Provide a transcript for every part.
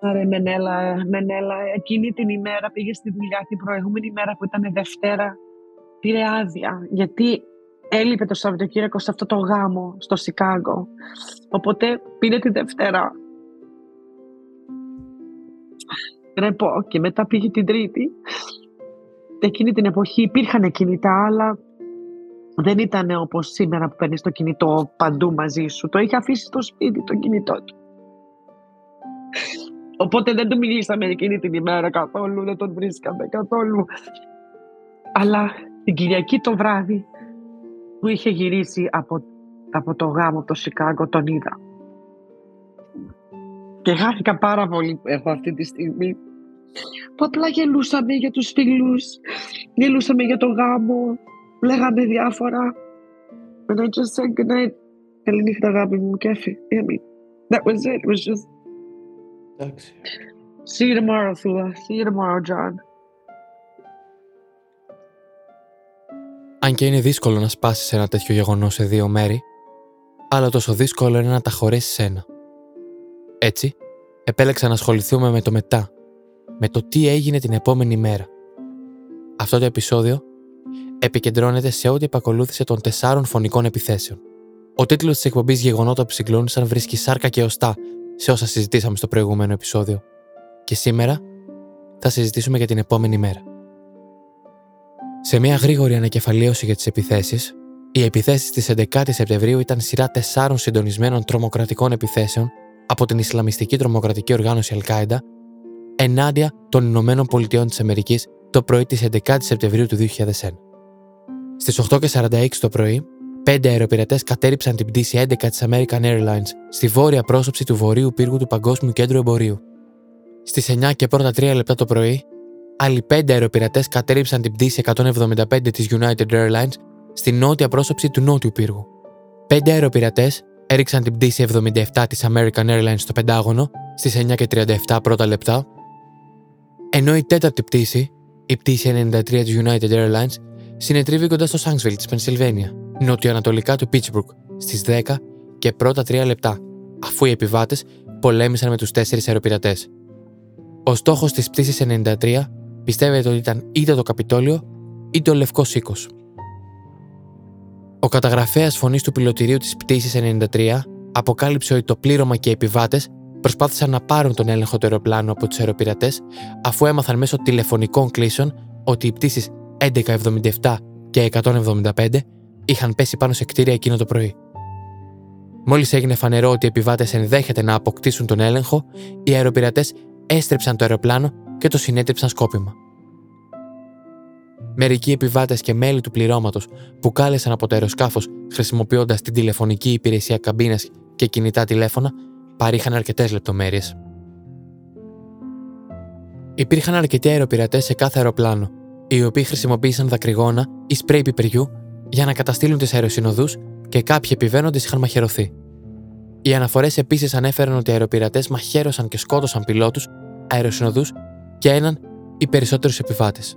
Άρε Μενέλα, Μενέλα, εκείνη την ημέρα πήγε στη δουλειά, την προηγούμενη ημέρα που ήταν Δευτέρα, πήρε άδεια, γιατί έλειπε το Σαββατοκύριακο σε αυτό το γάμο στο Σικάγκο. Οπότε πήρε τη Δευτέρα. Ρεπό και μετά πήγε την Τρίτη. Εκείνη την εποχή υπήρχαν κινητά, αλλά δεν ήταν όπως σήμερα που παίρνεις το κινητό παντού μαζί σου. Το είχε αφήσει στο σπίτι το κινητό του. Οπότε δεν του μιλήσαμε εκείνη την ημέρα καθόλου, δεν τον βρίσκαμε καθόλου. Αλλά την Κυριακή το βράδυ που είχε γυρίσει από, από το γάμο από το Σικάγκο τον είδα. Και χάθηκα πάρα πολύ εγώ αυτή τη στιγμή που απλά γελούσαμε για τους φίλους, γελούσαμε για το γάμο, λέγαμε διάφορα. And I just said good night. Καλή νύχτα αγάπη μου και έφυγε. That was it. It was just... Εντάξει. See you tomorrow, Thula. See you tomorrow, John. Αν και είναι δύσκολο να σπάσεις ένα τέτοιο γεγονός σε δύο μέρη, αλλά τόσο δύσκολο είναι να τα χωρέσεις ένα. Έτσι, επέλεξα να ασχοληθούμε με το μετά, με το τι έγινε την επόμενη μέρα. Αυτό το επεισόδιο επικεντρώνεται σε ό,τι επακολούθησε των τεσσάρων φωνικών επιθέσεων. Ο τίτλος της εκπομπής Γεγονότα που συγκλώνησαν βρίσκει σάρκα και οστά σε όσα συζητήσαμε στο προηγούμενο επεισόδιο. Και σήμερα θα συζητήσουμε για την επόμενη μέρα. Σε μια γρήγορη ανακεφαλαίωση για τις επιθέσεις, οι επιθέσεις της 11η Σεπτεμβρίου ήταν σειρά τεσσάρων συντονισμένων τρομοκρατικών επιθέσεων από την Ισλαμιστική τρομοκρατική οργάνωση Al-Qaeda ενάντια των Ηνωμένων Πολιτειών της Αμερικής το πρωί της 11η Σεπτεμβρίου του 2001. Στις 8.46 το πρωί, πέντε αεροπειρατές κατέριψαν την πτήση 11 της American Airlines στη βόρεια πρόσωψη του βορείου πύργου του Παγκόσμιου Κέντρου Εμπορίου. Στις 9 και πρώτα 3 λεπτά το πρωί, άλλοι πέντε αεροπειρατές κατέριψαν την πτήση 175 της United Airlines στη νότια πρόσωψη του νότιου πύργου. Πέντε αεροπειρατές έριξαν την πτήση 77 της American Airlines στο Πεντάγωνο στις 9 και 37 πρώτα λεπτά, ενώ η τέταρτη πτήση, η πτήση 93 της United Airlines, συνετρίβει κοντά στο Σάνξβιλ της Πενσιλβένια, νοτιοανατολικά του Πίτσμπουργκ, στις 10 και πρώτα 3 λεπτά, αφού οι επιβάτες πολέμησαν με τους τέσσερις αεροπειρατές. Ο στόχος της πτήσης 93 πιστεύετε ότι ήταν είτε το Καπιτόλιο είτε ο Λευκός Οίκο. Ο καταγραφέας φωνής του πιλωτηρίου της πτήσης 93 αποκάλυψε ότι το πλήρωμα και οι επιβάτες προσπάθησαν να πάρουν τον έλεγχο του αεροπλάνου από τους αεροπειρατές, αφού έμαθαν μέσω τηλεφωνικών κλήσεων ότι οι πτήσεις 1177 και 175 είχαν πέσει πάνω σε κτίρια εκείνο το πρωί. Μόλις έγινε φανερό ότι οι επιβάτες ενδέχεται να αποκτήσουν τον έλεγχο, οι αεροπειρατές έστρεψαν το αεροπλάνο και το συνέτριψαν σκόπιμα. Μερικοί επιβάτες και μέλη του πληρώματος που κάλεσαν από το αεροσκάφος χρησιμοποιώντας την τηλεφωνική υπηρεσία καμπίνα και κινητά τηλέφωνα παρήχαν αρκετές λεπτομέρειες. Υπήρχαν αρκετοί αεροπειρατές σε κάθε αεροπλάνο, οι οποίοι χρησιμοποίησαν δακρυγόνα ή σπρέι πιπεριού για να καταστήλουν τις αεροσυνοδούς και κάποιοι επιβαίνοντες είχαν μαχαιρωθεί. Οι αναφορές επίσης ανέφεραν ότι οι αεροπειρατές μαχαίρωσαν και σκότωσαν πιλότους, αεροσυνοδούς και έναν ή περισσότερους επιβάτες.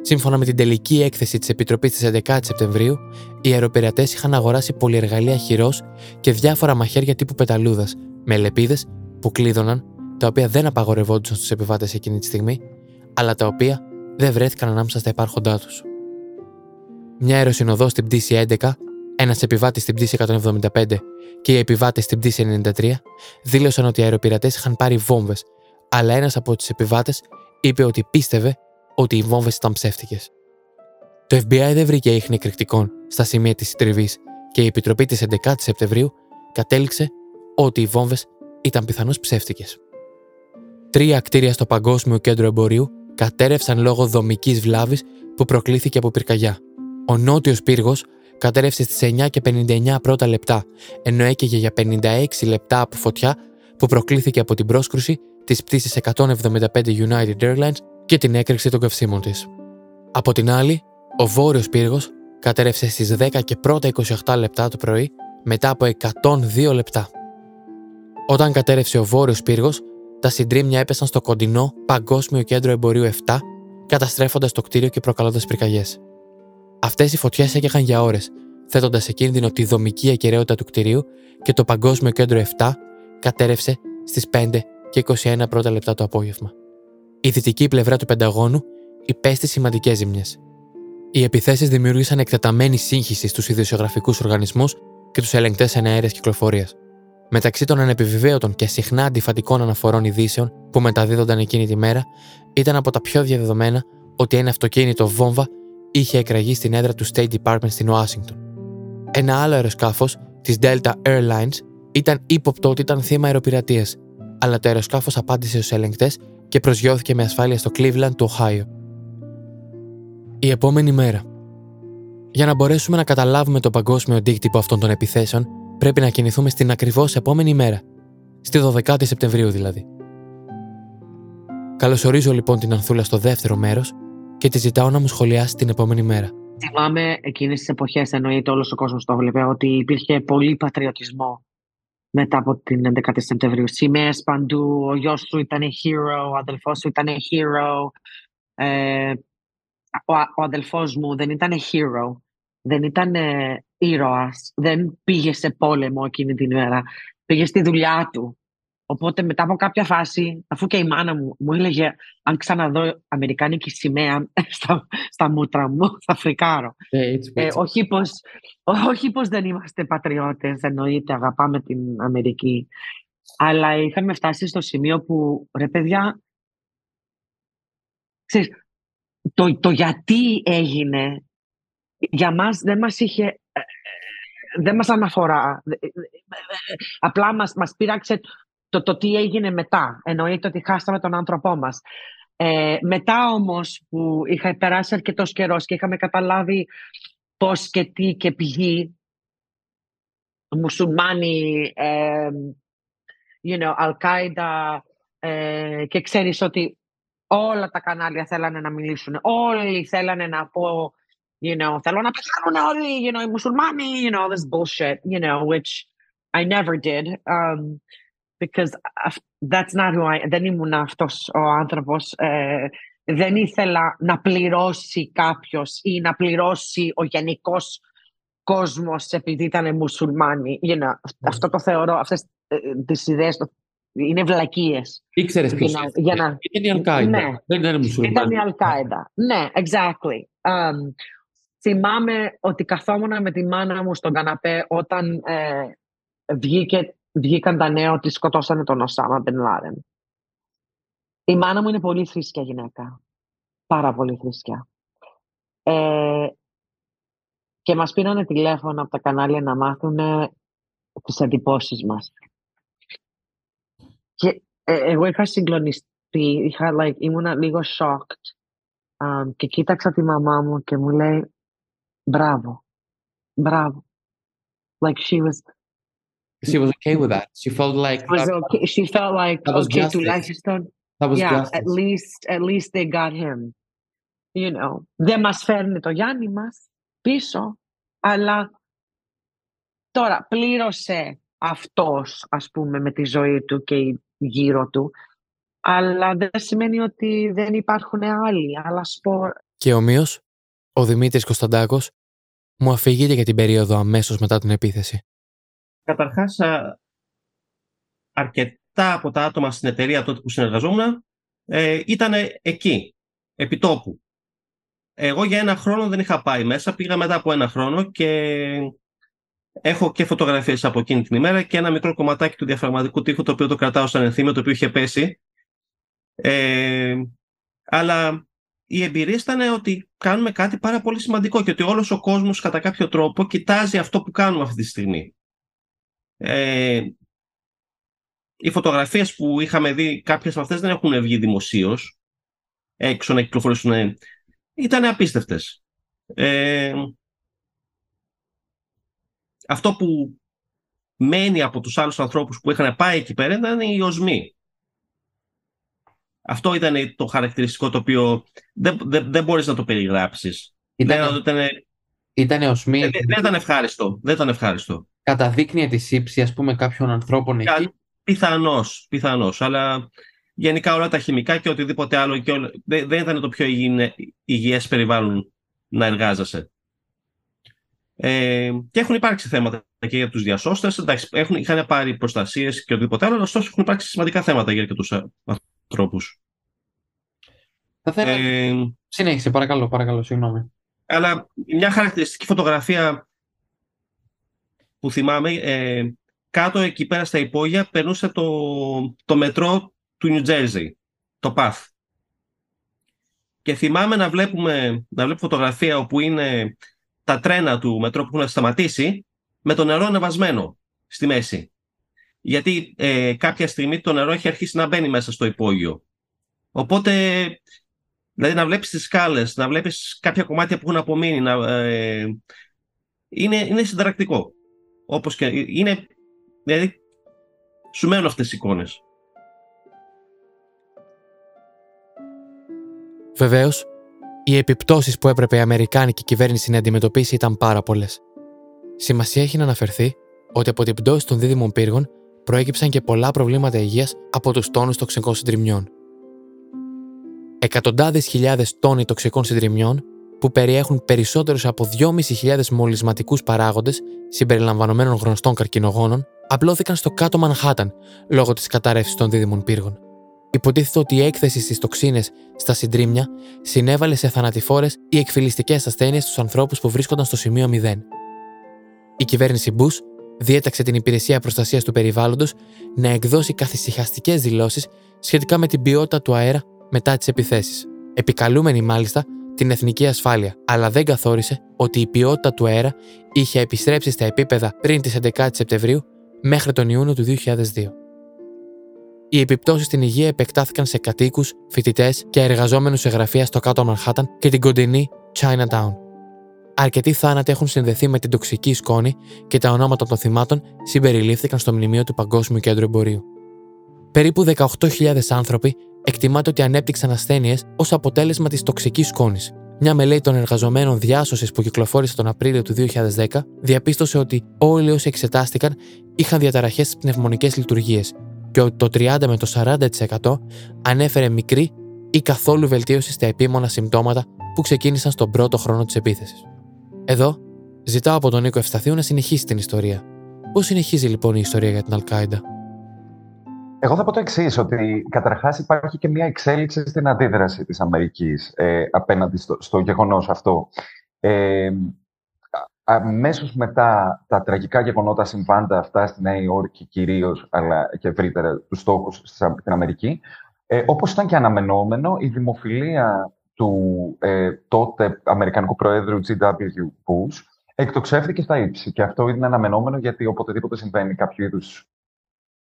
Σύμφωνα με την τελική έκθεση της Επιτροπής της 11η Σεπτεμβρίου, οι αεροπειρατές είχαν αγοράσει πολυεργαλεία χειρός και διάφορα μαχαίρια τύπου πεταλούδας, με λεπίδες που κλείδωναν, τα οποία δεν απαγορευόντουσαν στους επιβάτες εκείνη τη στιγμή, αλλά τα οποία δεν βρέθηκαν ανάμεσα στα υπάρχοντά τους. Μια αεροσυνοδό στην πτήση 11, ένας επιβάτης στην πτήση 175 και οι επιβάτες στην πτήση 93 δήλωσαν ότι οι αεροπειρατές είχαν πάρει βόμβες, αλλά ένας από τους επιβάτες είπε ότι πίστευε ότι οι βόμβες ήταν ψεύτικες. Το FBI δεν βρήκε ίχνη εκρηκτικών στα σημεία της συντριβής και η Επιτροπή της 11η Σεπτεμβρίου κατέληξε ότι οι βόμβες ήταν πιθανώς ψεύτικες. Τρία κτίρια στο Παγκόσμιο Κέντρο Εμπορίου κατέρευσαν λόγω δομικής βλάβης που προκλήθηκε από πυρκαγιά. Ο νότιος πύργος κατέρευσε στις 9 και 59 πρώτα λεπτά, ενώ έκαιγε για 56 λεπτά από φωτιά που προκλήθηκε από την πρόσκρουση της πτήσης 175 United Airlines και την έκρηξη των καυσίμων της. Από την άλλη, ο βόρειος πύργος κατέρευσε στις 10 και πρώτα 28 λεπτά το πρωί μετά από 102 λεπτά. Όταν κατέρευσε ο βόρειος πύργος, τα συντρίμια έπεσαν στο κοντινό Παγκόσμιο Κέντρο Εμπορίου 7, καταστρέφοντας το κτίριο και προκαλώντας πυρκαγιές. Αυτές οι φωτιές έκαιγαν για ώρες, θέτοντας σε κίνδυνο τη δομική ακαιρεότητα του κτηρίου και το Παγκόσμιο Κέντρο 7 κατέρευσε στις 5 και 21 πρώτα λεπτά το απόγευμα. Η δυτική πλευρά του Πενταγώνου υπέστη σημαντικές ζημιές. Οι επιθέσεις δημιούργησαν εκτεταμένη σύγχυση στους ιδιοσιογραφικούς οργανισμούς και τους ελεγκτές εναέρειας κυκλοφορίας. Μεταξύ των ανεπιβεβαίωτων και συχνά αντιφατικών αναφορών ειδήσεων που μεταδίδονταν εκείνη τη μέρα, ήταν από τα πιο διαδεδομένα ότι ένα αυτοκίνητο βόμβα είχε εκραγεί στην έδρα του State Department στην Ουάσιγκτον. Ένα άλλο αεροσκάφος της Delta Airlines ήταν ύποπτο ότι ήταν θύμα αεροπειρατείας, αλλά το αεροσκάφος απάντησε στους ελεγκτές και προσγειώθηκε με ασφάλεια στο Cleveland του Ohio. Η επόμενη μέρα. Για να μπορέσουμε να καταλάβουμε το παγκόσμιο αντίκτυπο αυτών των επιθέσεων, πρέπει να κινηθούμε στην ακριβώς επόμενη μέρα. Στη 12η Σεπτεμβρίου δηλαδή. Καλωσορίζω λοιπόν την Ανθούλα στο δεύτερο μέρος και τη ζητάω να μου σχολιάσει την επόμενη μέρα. Θυμάμαι εκείνες τις εποχές, εννοείται όλος ο κόσμος το βλέπει, ότι υπήρχε πολύ πατριωτισμό μετά από την 11η Σεπτεμβρίου. Σημαίες παντού, ο γιος σου ήταν hero, ο αδελφός σου ήταν hero. Ε, ο, ο αδελφός μου δεν ήταν hero, δεν ήταν ε, ήρωας, δεν πήγε σε πόλεμο εκείνη την ημέρα. Πήγε στη δουλειά του. Οπότε μετά από κάποια φάση, αφού και η μάνα μου μου έλεγε αν ξαναδώ αμερικάνικη σημαία στα, στα μούτρα μου, θα φρικάρω. Ε, Ε, όχι, πως, όχι πως δεν είμαστε πατριώτες, εννοείται αγαπάμε την Αμερική. Αλλά είχαμε φτάσει στο σημείο που, ρε παιδιά, ξέρεις, το, το γιατί έγινε, για μας δεν μας είχε, ε, ε, δεν μας αναφορά. Ε, Απλά μας, μας πείραξε το, το τι έγινε μετά. Εννοείται ότι χάσαμε τον άνθρωπό μας. Ε, μετά όμως που είχα περάσει αρκετός καιρός και είχαμε καταλάβει πώς και τι και πηγή μουσουλμάνοι, ε, you know, Al-Qaeda ε, και ξέρεις ότι όλα τα κανάλια θέλανε να μιλήσουν. Όλοι θέλανε να πω, you know, θέλω να πεθάνουν όλοι, you know, οι μουσουλμάνοι, you know, this bullshit, you know, which I never did. Um, because that's not who I... Δεν ήμουν αυτός ο άνθρωπος. Ε, δεν ήθελα να πληρώσει κάποιος ή να πληρώσει ο γενικός κόσμος επειδή ήταν μουσουλμάνοι. You know, Αυτό το θεωρώ, αυτές ε, τις ιδέες είναι βλακίες. Ήξερες ποιος Για να- για να- Ήταν η Αλκάιντα. Ναι. Δεν ήταν μουσουλμάνοι. Ήταν η Αλκάιδα. Ναι, exactly. Um, θυμάμαι ότι καθόμουν με τη μάνα μου στον καναπέ όταν ε, βγήκε, βγήκαν τα νέα ότι σκοτώσανε τον Οσάμα Μπεν Λάρεν. Η μάνα μου είναι πολύ θρήσκια γυναίκα. Πάρα πολύ θρήσκια. Ε, και μας πήρανε τηλέφωνο από τα κανάλια να μάθουν τις εντυπώσεις μας. Και ε, εγώ είχα συγκλονιστεί, είχα, like, ήμουνα λίγο shocked. Um, και κοίταξα τη μαμά μου και μου λέει, μπράβο, μπράβο. Like she was, She was okay with that. She felt like was that, okay. She felt like, that was okay, justice. τουλάχιστον, that was yeah, justice. at least, at least they got him. You know, δεν μας φέρνει το Γιάννη μας πίσω, αλλά τώρα πλήρωσε αυτός, ας πούμε, με τη ζωή του και γύρω του, αλλά δεν σημαίνει ότι δεν υπάρχουν άλλοι, άλλα σπορ. Και ομοίω, ο Δημήτρης Κωνσταντάκος μου αφηγείται για την περίοδο αμέσως μετά την επίθεση. Καταρχάς, α, αρκετά από τα άτομα στην εταιρεία τότε που συνεργαζόμουν ε, ήταν εκεί, επί τόπου. Εγώ για ένα χρόνο δεν είχα πάει μέσα, πήγα μετά από ένα χρόνο και έχω και φωτογραφίες από εκείνη την ημέρα και ένα μικρό κομματάκι του διαφραγματικού τείχου το οποίο το κρατάω σαν ενθύμιο, το οποίο είχε πέσει. Ε, αλλά η εμπειρία ήταν ότι κάνουμε κάτι πάρα πολύ σημαντικό και ότι όλος ο κόσμος κατά κάποιο τρόπο κοιτάζει αυτό που κάνουμε αυτή τη στιγμή. Ε, οι φωτογραφίες που είχαμε δει, κάποιες από αυτές δεν έχουν βγει δημοσίως, έξω να κυκλοφορήσουν, ήταν απίστευτες. Ε, αυτό που μένει από τους άλλους ανθρώπους που είχαν πάει εκεί πέρα ήταν οι οσμοί. Αυτό ήταν το χαρακτηριστικό το οποίο δεν, δεν, δεν μπορείς να το περιγράψεις. Ήταν, Δεν, ήταν, ήταν οσμή. δεν, δεν ήταν ευχάριστο. Δεν ήταν ευχάριστο. Καταδείκνυε τη σύψη, ας πούμε, κάποιων ανθρώπων εκεί; Κα- Πιθανώς, πιθανώς. Αλλά γενικά όλα τα χημικά και οτιδήποτε άλλο και όλα, δεν, δεν ήταν το πιο υγιεινε- υγιές περιβάλλον να εργάζεσαι. Ε, και έχουν υπάρξει θέματα και για τους διασώστες. Εντάξει, έχουν, είχαν πάρει προστασίες και οτιδήποτε άλλο, ωστόσο έχουν υπάρξει σημαντικά θέματα για τους ανθρώπους. Θα θέλω... Ε, Συνέχισε, παρακαλώ, παρακαλώ, συγγνώμη. Αλλά μια χαρακτηριστική φωτογραφία που θυμάμαι, ε, κάτω εκεί πέρα στα υπόγεια περνούσε το, το μετρό του New Jersey, το PATH. Και θυμάμαι να βλέπουμε, να βλέπω φωτογραφία όπου είναι τα τρένα του μετρό που έχουν σταματήσει με το νερό ανεβασμένο στη μέση. Γιατί ε, κάποια στιγμή το νερό έχει αρχίσει να μπαίνει μέσα στο υπόγειο. Οπότε, δηλαδή να βλέπεις τις σκάλες, να βλέπεις κάποια κομμάτια που έχουν απομείνει, να, ε, είναι, είναι συνταρακτικό. Όπως και είναι, δηλαδή, σου μένουν αυτές οι εικόνες. Βεβαίως, οι επιπτώσεις που έπρεπε η Αμερικάνικη κυβέρνηση να αντιμετωπίσει ήταν πάρα πολλές. Σημασία έχει να αναφερθεί ότι από την πτώση των δίδυμων πύργων προέκυψαν και πολλά προβλήματα υγείας από τους τόνους τοξικών συντριμιών. Εκατοντάδες χιλιάδες τόνοι τοξικών συντριμιών, που περιέχουν περισσότερους από 2.500 μολυσματικούς παράγοντες συμπεριλαμβανομένων γνωστών καρκινογόνων, απλώθηκαν στο κάτω Μανχάταν λόγω της κατάρρευσης των δίδυμων πύργων. Υποτίθεται ότι η έκθεση στις τοξίνες στα συντρίμια συνέβαλε σε θανατηφόρες ή εκφυλιστικές ασθένειες στους ανθρώπους που βρίσκονταν στο σημείο 0. Η κυβέρνηση Μπούς διέταξε την Υπηρεσία Προστασίας του Περιβάλλοντος να εκδώσει καθησυχαστικές δηλώσεις σχετικά με την ποιότητα του αέρα μετά τις επιθέσεις, επικαλούμενη μάλιστα την εθνική ασφάλεια, αλλά δεν καθόρισε ότι η ποιότητα του αέρα είχε επιστρέψει στα επίπεδα πριν τις 11 Σεπτεμβρίου μέχρι τον Ιούνιο του 2002. Οι επιπτώσεις στην υγεία επεκτάθηκαν σε κατοίκους, φοιτητές και εργαζόμενους σε γραφεία στο κάτω Μανχάταν και την κοντινή Chinatown. Αρκετοί θάνατοι έχουν συνδεθεί με την τοξική σκόνη και τα ονόματα των θυμάτων συμπεριλήφθηκαν στο μνημείο του Παγκόσμιου Κέντρου Εμπορίου. Περίπου 18.000 άνθρωποι εκτιμάται ότι ανέπτυξαν ασθένειε ως αποτέλεσμα της τοξικής σκόνης. Μια μελέτη των εργαζομένων διάσωσης που κυκλοφόρησε τον Απρίλιο του 2010 διαπίστωσε ότι όλοι όσοι εξετάστηκαν είχαν διαταραχές στις πνευμονικές λειτουργίες και ότι το 30 με το 40% ανέφερε μικρή ή καθόλου βελτίωση στα επίμονα συμπτώματα που ξεκίνησαν στον πρώτο χρόνο της επίθεσης. Εδώ, ζητάω από τον Νίκο Ευσταθίου να συνεχίσει την ιστορία. Πώς συνεχίζει λοιπόν η ιστορία για την Αλκάιντα; Εγώ θα πω το εξής, ότι καταρχάς υπάρχει και μια εξέλιξη στην αντίδραση της Αμερικής ε, απέναντι στο, στο γεγονός αυτό. Ε, Αμέσως μετά τα τραγικά γεγονότα συμβάντα αυτά στη Νέα Υόρκη κυρίως, αλλά και ευρύτερα τους στόχους στην Αμερική, ε, όπως ήταν και αναμενόμενο, η δημοφιλία του ε, τότε Αμερικανικού Προέδρου G.W. Bush εκτοξεύτηκε στα ύψη. Και αυτό είναι αναμενόμενο γιατί οποτεδήποτε συμβαίνει κάποιο είδους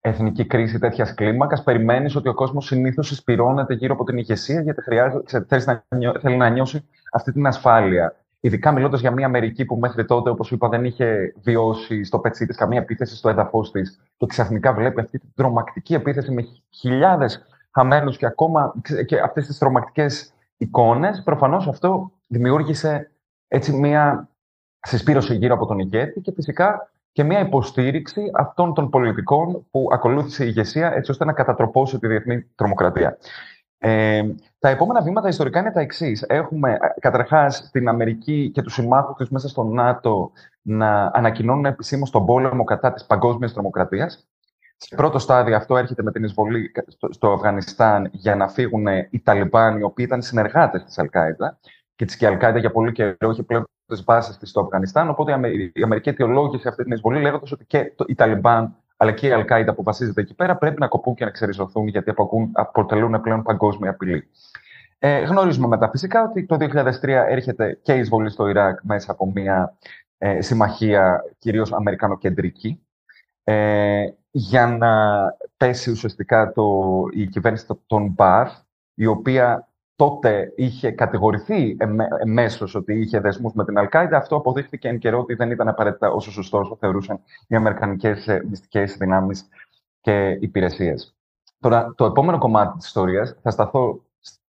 εθνική κρίση τέτοιας κλίμακας, περιμένεις ότι ο κόσμος συνήθως εισπυρώνεται γύρω από την ηγεσία γιατί χρειάζεται, θέλεις να νιώσει αυτή την ασφάλεια. Ειδικά μιλώντας για μια Αμερική που μέχρι τότε, όπως είπα, δεν είχε βιώσει στο πετσί της καμία επίθεση στο έδαφος της και ξαφνικά βλέπει αυτή την τρομακτική επίθεση με χιλιάδες χαμένους και ακόμα και αυτές τις τρομακτικές εικόνες, προφανώς αυτό δημιούργησε έτσι μια συσπήρωση γύρω από τον ηγέτη και φυσικά και μια υποστήριξη αυτών των πολιτικών που ακολούθησε η ηγεσία έτσι ώστε να κατατροπώσει τη διεθνή τρομοκρατία. Ε, τα επόμενα βήματα ιστορικά είναι τα εξής. Έχουμε καταρχάς την Αμερική και τους συμμάχους της μέσα στο ΝΑΤΟ να ανακοινώνουν επισήμως τον πόλεμο κατά της παγκόσμιας τρομοκρατίας. Σε πρώτο στάδιο αυτό έρχεται με την εισβολή στο Αφγανιστάν για να φύγουν οι Ταλιμπάν, οι οποίοι ήταν συνεργάτες της Αλκάιδα. Και της και Αλκάιδα για πολύ καιρό είχε πλέον τις βάσεις της στο Αφγανιστάν. Οπότε η Αμερική αιτιολόγησε αυτή την εισβολή λέγοντας ότι και οι Ταλιμπάν αλλά και η Αλκάιδα που βασίζεται εκεί πέρα πρέπει να κοπούν και να ξεριζωθούν γιατί αποτελούν πλέον παγκόσμια απειλή. Ε, γνωρίζουμε μετά φυσικά ότι το 2003 έρχεται και η εισβολή στο Ιράκ μέσα από μια ε, συμμαχία κυρίως αμερικανοκεντρική ε, για να πέσει ουσιαστικά το, η κυβέρνηση των Μπαρ, η οποία τότε είχε κατηγορηθεί εμέσως ότι είχε δεσμούς με την Αλκάιδα. Αυτό αποδείχθηκε εν καιρό ότι δεν ήταν απαραίτητα όσο σωστός όσο θεωρούσαν οι αμερικανικές ε, μυστικές δυνάμεις και υπηρεσίες. Τώρα, το επόμενο κομμάτι της ιστορίας θα σταθώ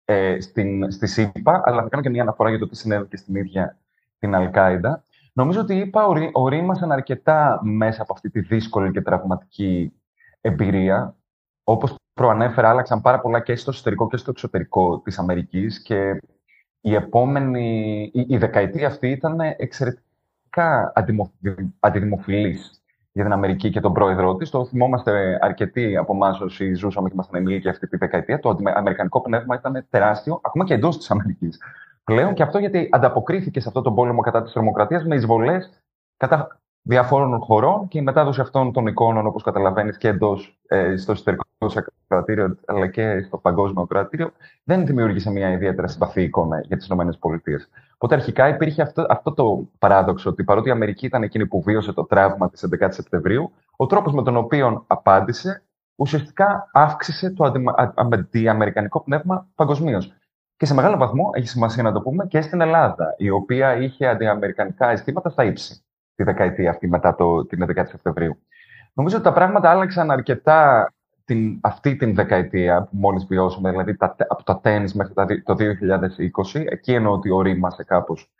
ε, στην, στη ΣΥΠΑ, αλλά θα κάνω και μια αναφορά για το τι συνέβη και στην ίδια την Αλκάιδα. Νομίζω ότι είπα ορίμασαν αρκετά μέσα από αυτή τη δύσκολη και τραυματική εμπειρία. Όπως προανέφερα, άλλαξαν πάρα πολλά και στο εσωτερικό και στο εξωτερικό της Αμερικής και η επόμενη, η, η δεκαετία αυτή ήταν εξαιρετικά εξαιρετικά αντιδημοφιλής για την Αμερική και τον πρόεδρό της. Το θυμόμαστε αρκετοί από εμάς όσοι ζούσαμε και ήμασταν ενήλικοι αυτή τη δεκαετία. Το αμερικανικό πνεύμα ήταν τεράστιο, ακόμα και εντός της Αμερικής πλέον. Και αυτό γιατί ανταποκρίθηκε σε αυτό τον πόλεμο κατά της τρομοκρατίας με εισβολές κατά διαφόρων χωρών και η μετάδοση αυτών των εικόνων, όπως καταλαβαίνεις, και εντός ε, στο εσωτερικό κρατήριο, αλλά και στο παγκόσμιο κρατήριο, δεν δημιούργησε μια ιδιαίτερα συμπαθή εικόνα για τις ΗΠΑ. Οπότε αρχικά υπήρχε αυτό, αυτό το παράδοξο ότι παρότι η Αμερική ήταν εκείνη που βίωσε το τραύμα της 11η Σεπτεμβρίου, ο τρόπος με τον οποίο απάντησε ουσιαστικά αύξησε το αντιαμερικανικό πνεύμα παγκοσμίως. Και σε μεγάλο βαθμό έχει σημασία να το πούμε και στην Ελλάδα, η οποία είχε αντιαμερικανικά αισθήματα στα ύψη τη δεκαετία αυτή μετά το, την 11η Σεπτεμβρίου. Νομίζω ότι τα πράγματα άλλαξαν αρκετά την, αυτή την δεκαετία που μόλις βιώσαμε, δηλαδή τα, από τα τέννις μέχρι το 2020. Εκεί εννοώ ότι ορίμασε κάπως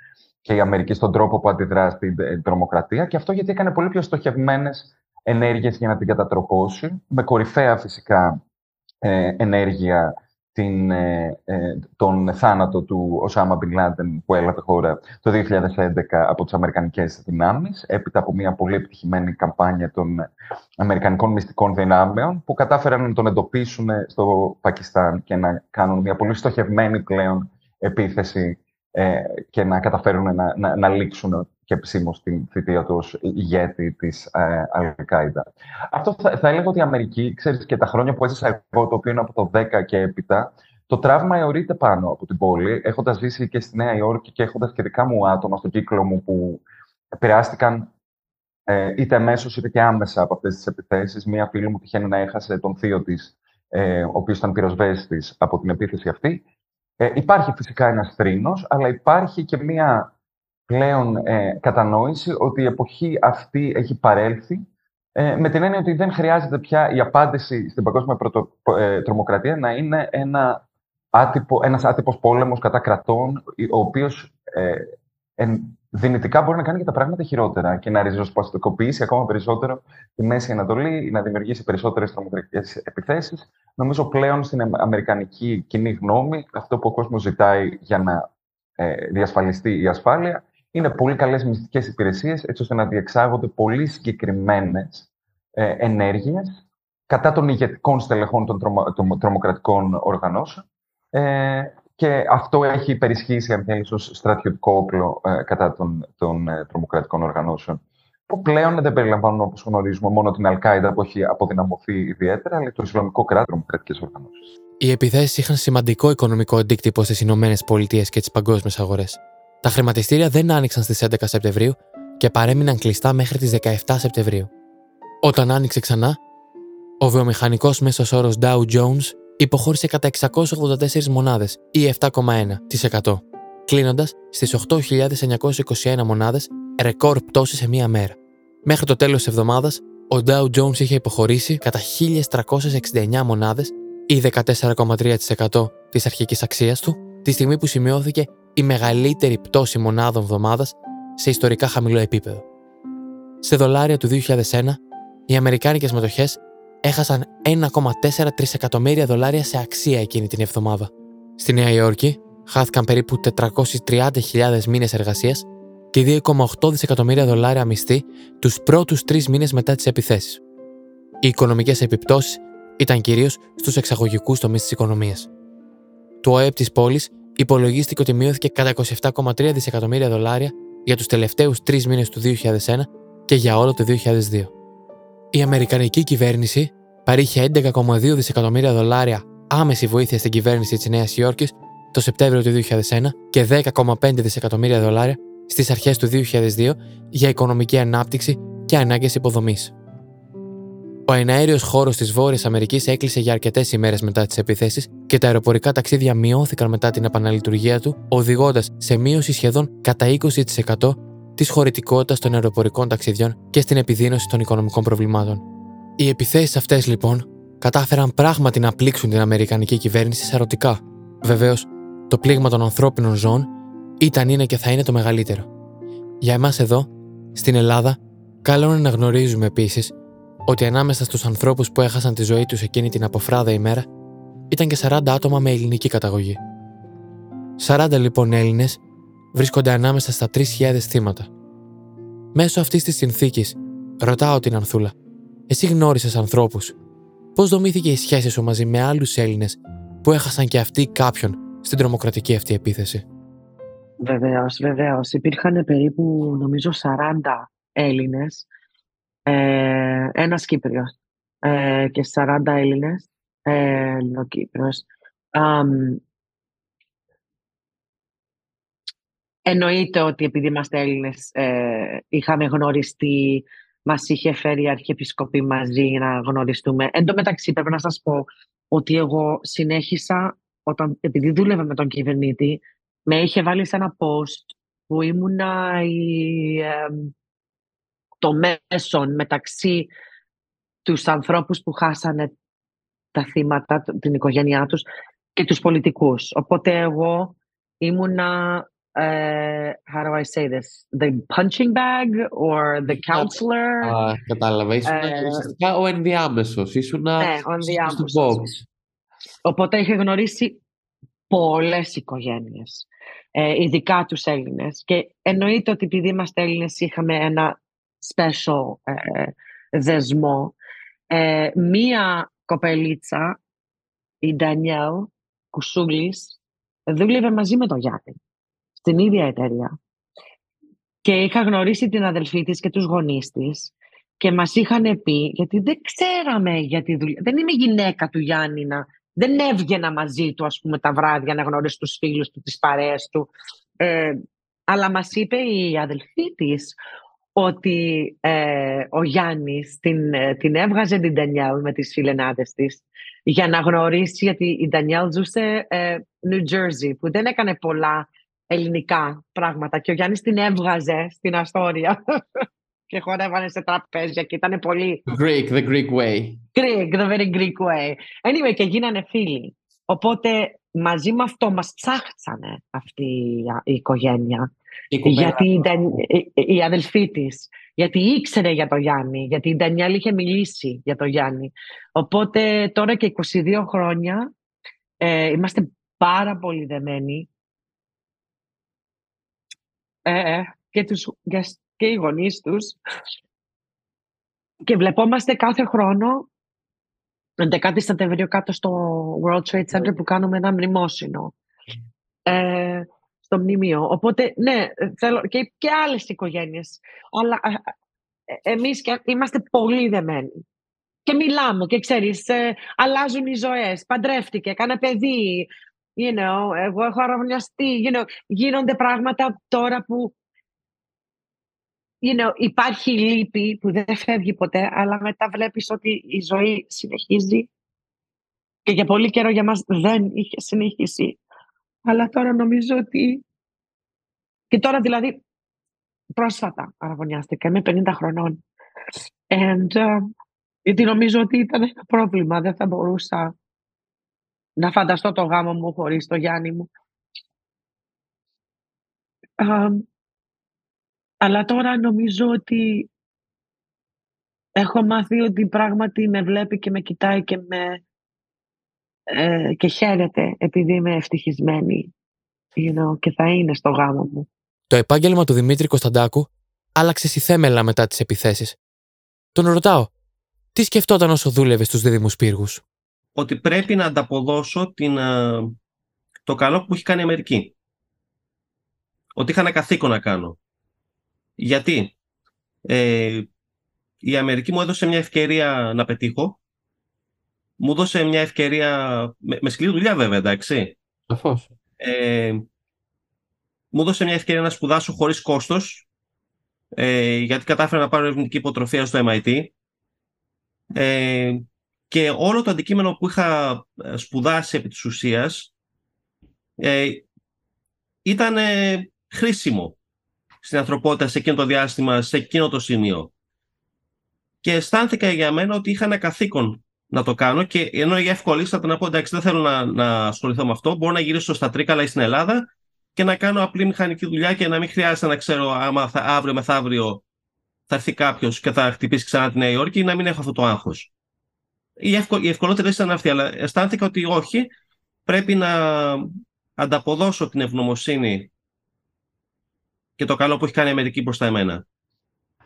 και η Αμερική στον τρόπο που αντιδρά στην ε, τρομοκρατία και αυτό γιατί έκανε πολύ πιο στοχευμένες ενέργειες για να την κατατροπώσει, με κορυφαία φυσικά ε, ενέργεια την, ε, ε, τον θάνατο του Οσάμα Μπιν Λάντεν που έλαβε χώρα το 2011 από τις Αμερικανικές δυνάμεις, έπειτα από μια πολύ επιτυχημένη καμπάνια των Αμερικανικών μυστικών δυνάμεων που κατάφεραν να τον εντοπίσουν στο Πακιστάν και να κάνουν μια πολύ στοχευμένη πλέον επίθεση ε, και να καταφέρουν να, να, να λήξουν και επισήμω την θητεία τους ως ηγέτη της ε, Αλκάιδα. Αυτό θα, θα έλεγα ότι η Αμερική, ξέρεις και τα χρόνια που έζησα εγώ, το οποίο είναι από το 10 και έπειτα, το τραύμα αιωρείται πάνω από την πόλη, έχοντας ζήσει και στη Νέα Υόρκη και έχοντας και δικά μου άτομα στον κύκλο μου που επηρεάστηκαν ε, είτε αμέσως είτε και άμεσα από αυτές τις επιθέσεις. Μία φίλη μου τυχαίνει να έχασε τον θείο της, ε, ο οποίος ήταν πυροσβέστης από την επίθεση αυτή. Ε, υπάρχει φυσικά ένας θρήνος, αλλά υπάρχει και μία πλέον ε, κατανόηση ότι η εποχή αυτή έχει παρέλθει ε, με την έννοια ότι δεν χρειάζεται πια η απάντηση στην παγκόσμια πρωτο, ε, τρομοκρατία να είναι ένα άτυπο, ένας άτυπος πόλεμος κατά κρατών, ο οποίος ε, δυνητικά μπορεί να κάνει και τα πράγματα χειρότερα και να ριζοσπαστικοποιήσει ακόμα περισσότερο τη Μέση Ανατολή, να δημιουργήσει περισσότερες τρομοκρατικές επιθέσεις. Νομίζω πλέον στην αμερικανική κοινή γνώμη αυτό που ο κόσμος ζητάει για να ε, διασφαλιστεί η ασφάλεια είναι πολύ καλές μυστικές υπηρεσίες, έτσι ώστε να διεξάγονται πολύ συγκεκριμένες ε, ενέργειες κατά των ηγετικών στελεχών των, των τρομοκρατικών οργανώσεων ε, και αυτό έχει υπερισχύσει, αν θέλεις, ως στρατιωτικό όπλο ε, κατά των, των ε, τρομοκρατικών οργανώσεων που πλέον δεν περιλαμβάνουν, όπως γνωρίζουμε, μόνο την Αλκάιδα που έχει αποδυναμωθεί ιδιαίτερα, αλλά και το Ισλαμικό κράτος τρομοκρατικές οργανώσεις. Οι επιθέσεις είχαν σημαντικό οικονομικό αντίκτυπο στις Ηνωμένες Πολιτείες και τις παγκόσμιες αγορές. Τα χρηματιστήρια δεν άνοιξαν στις 11 Σεπτεμβρίου και παρέμειναν κλειστά μέχρι τις 17 Σεπτεμβρίου. Όταν άνοιξε ξανά, ο βιομηχανικός μέσος όρος Dow Jones υποχώρησε κατά 684 μονάδες ή 7,1%, κλείνοντας στις 8.921 μονάδες, ρεκόρ πτώσης σε μία μέρα. Μέχρι το τέλος της εβδομάδας, ο Dow Jones είχε υποχωρήσει κατά 1.369 μονάδες ή 14,3% της αρχικής αξίας του, τη στιγμή που σημειώθηκε η μεγαλύτερη πτώση μονάδων εβδομάδας σε ιστορικά χαμηλό επίπεδο. Σε δολάρια του 2001, οι αμερικάνικες μετοχές έχασαν 1,4 τρισεκατομμύρια δολάρια σε αξία εκείνη την εβδομάδα. Στη Νέα Υόρκη χάθηκαν περίπου 430.000 μήνες εργασίας και 2,8 δισεκατομμύρια δολάρια μισθή τους πρώτους τρεις μήνες μετά τις επιθέσεις. Οι οικονομικές επιπτώσεις ήταν κυρίως στους εξαγωγικούς τομείς της οικονομίας. Το ΑΕΠ της πόλης υπολογίστηκε ότι μειώθηκε κατά 27,3 δισεκατομμύρια δολάρια για τους τελευταίους τρεις μήνες του 2001 και για όλο το 2002. Η Αμερικανική κυβέρνηση παρήχε 11,2 δισεκατομμύρια δολάρια άμεση βοήθεια στην κυβέρνηση της Νέας Υόρκης το Σεπτέμβριο του 2001 και 10,5 δισεκατομμύρια δολάρια στις αρχές του 2002 για οικονομική ανάπτυξη και ανάγκες υποδομής. Ο εναέριο χώρος της Βόρειας Αμερικής έκλεισε για αρκετές ημέρες μετά τις επιθέσεις και τα αεροπορικά ταξίδια μειώθηκαν μετά την επαναλειτουργία του, οδηγώντας σε μείωση σχεδόν κατά 20% της χωρητικότητας των αεροπορικών ταξιδιών και στην επιδείνωση των οικονομικών προβλημάτων. Οι επιθέσεις αυτές, λοιπόν, κατάφεραν πράγματι να πλήξουν την Αμερικανική κυβέρνηση σαρωτικά. Βεβαίως, το πλήγμα των ανθρώπινων ζώων ήταν, είναι και θα είναι το μεγαλύτερο. Για εμάς εδώ, στην Ελλάδα, καλό είναι να γνωρίζουμε επίσης ότι ανάμεσα στους ανθρώπους που έχασαν τη ζωή τους εκείνη την αποφράδα ημέρα ήταν και 40 άτομα με ελληνική καταγωγή. 40 λοιπόν Έλληνες βρίσκονται ανάμεσα στα 3.000 θύματα. Μέσω αυτής της συνθήκης, ρωτάω την Ανθούλα, εσύ γνώρισες ανθρώπους; Πώς δομήθηκε η σχέση σου μαζί με άλλους Έλληνες που έχασαν και αυτοί κάποιον στην τρομοκρατική αυτή επίθεση; Βεβαίως, βεβαίως. Υπήρχαν περίπου, νομίζω, 40 Έλληνες. Ε, Ένας Κύπριος ε, και 40 Έλληνες. Ε, ο Κύπρος. εννοείται ότι επειδή είμαστε Έλληνες ε, είχαμε γνωριστεί, μας είχε φέρει η Αρχιεπισκοπή μαζί για να γνωριστούμε. Εν τω μεταξύ πρέπει να σας πω ότι εγώ συνέχισα, όταν, επειδή δούλευα με τον κυβερνήτη, με είχε βάλει σε ένα post που ήμουνα η, το μέσον μεταξύ τους ανθρώπους που χάσανε τα θύματα, την οικογένειά τους και τους πολιτικούς. Οπότε εγώ ήμουνα uh, how do I say this? The punching bag or the counselor. Uh, κατάλαβα. Ήσουν uh, ουσιαστικά ο ενδιάμεσος. Ήσουν ναι, ο ενδιάμεσος. Οπότε είχε γνωρίσει πολλές οικογένειες, ε, ειδικά τους Έλληνες. Και εννοείται ότι επειδή είμαστε Έλληνες είχαμε ένα special ε, δεσμό. Ε, μία κοπελίτσα, η Ντανιέλ Κουσούλης, δούλευε μαζί με τον Γιάννη στην ίδια εταιρεία. Και είχα γνωρίσει την αδελφή της και τους γονείς της και μας είχαν πει, γιατί δεν ξέραμε για τη δουλειά. Δεν είμαι γυναίκα του Γιάννηνα. Δεν έβγαινα μαζί του, ας πούμε, τα βράδια να γνωρίσει τους φίλους του, τις παρέες του. Ε, αλλά μας είπε η αδελφή της ότι ε, ο Γιάννης την, ε, την έβγαζε την Ντανιέλ με τις φιλενάδες της για να γνωρίσει, γιατί η Ντανιέλ ζούσε ε, New Jersey, που δεν έκανε πολλά ελληνικά πράγματα και ο Γιάννης την έβγαζε στην Αστόρια και χορεύανε σε τραπέζια και ήταν πολύ... Greek, the Greek way. Greek, the very Greek way. Anyway, και γίνανε φίλοι. Οπότε μαζί με αυτό μας ψάχτσανε αυτή η οικογένεια. Η γιατί η, η, αδελφή της. Γιατί ήξερε για τον Γιάννη. Γιατί η Ντανιέλ είχε μιλήσει για τον Γιάννη. Οπότε τώρα και 22 χρόνια ε, είμαστε πάρα πολύ δεμένοι ε, ε, και, τους, και οι γονείς τους. Και βλεπόμαστε κάθε χρόνο 11 Σεπτεμβρίου κάτω στο World Trade Center που κάνουμε ένα μνημόσυνο. Ε, στο μνημείο. Οπότε, ναι, θέλω και, και άλλες οικογένειες. Αλλά ε, εμείς και, είμαστε πολύ δεμένοι. Και μιλάμε και ξέρεις, ε, αλλάζουν οι ζωές. Παντρεύτηκε, έκανε παιδί, you know, εγώ έχω αραβωνιαστεί, you know, γίνονται πράγματα τώρα που you know, υπάρχει λύπη που δεν φεύγει ποτέ, αλλά μετά βλέπεις ότι η ζωή συνεχίζει και για πολύ καιρό για μας δεν είχε συνεχίσει. Αλλά τώρα νομίζω ότι... Και τώρα δηλαδή πρόσφατα αραβωνιάστηκα, είμαι 50 χρονών. And, uh, γιατί νομίζω ότι ήταν ένα πρόβλημα, δεν θα μπορούσα να φανταστώ το γάμο μου χωρίς το Γιάννη μου. Αλλά τώρα νομίζω ότι έχω μάθει ότι πράγματι με βλέπει και με κοιτάει και με ε, και χαίρεται επειδή είμαι ευτυχισμένη you know, και θα είναι στο γάμο μου. Το επάγγελμα του Δημήτρη Κωνσταντάκου άλλαξε στη θέμελα μετά τις επιθέσεις. Τον ρωτάω, τι σκεφτόταν όσο δούλευε στους δίδυμους πύργους; Ότι πρέπει να ανταποδώσω την, ε, το καλό που έχει κάνει η Αμερική. Ότι είχα ένα καθήκον να κάνω. Γιατί; Ε, η Αμερική μου έδωσε μια ευκαιρία να πετύχω. Μου έδωσε μια ευκαιρία, με, με σκληρή δουλειά βέβαια, εντάξει. Σαφώς. Ε, μου έδωσε μια ευκαιρία να σπουδάσω χωρίς κόστος, ε, γιατί κατάφερα να πάρω ερευνητική υποτροφία στο MIT. Ε, και όλο το αντικείμενο που είχα ε, σπουδάσει επί της ουσίας ε, ήταν χρήσιμο στην ανθρωπότητα σε εκείνο το διάστημα, σε εκείνο το σημείο. Και αισθάνθηκα για μένα ότι είχα ένα καθήκον να το κάνω και ενώ για ευκολίστατα να πω εντάξει δεν θέλω να, να ασχοληθώ με αυτό, μπορώ να γυρίσω στα Τρίκαλα ή στην Ελλάδα και να κάνω απλή μηχανική δουλειά και να μην χρειάζεται να ξέρω άμα θα, αύριο μεθαύριο θα έρθει κάποιος και θα χτυπήσει ξανά τη Νέα Υόρκη ή να μην έχω αυτό το άγχος η, ευκο, η ευκολότερη ήταν αυτή, αλλά αισθάνθηκα ότι όχι, πρέπει να ανταποδώσω την ευγνωμοσύνη και το καλό που έχει κάνει η Αμερική μπροστά εμένα.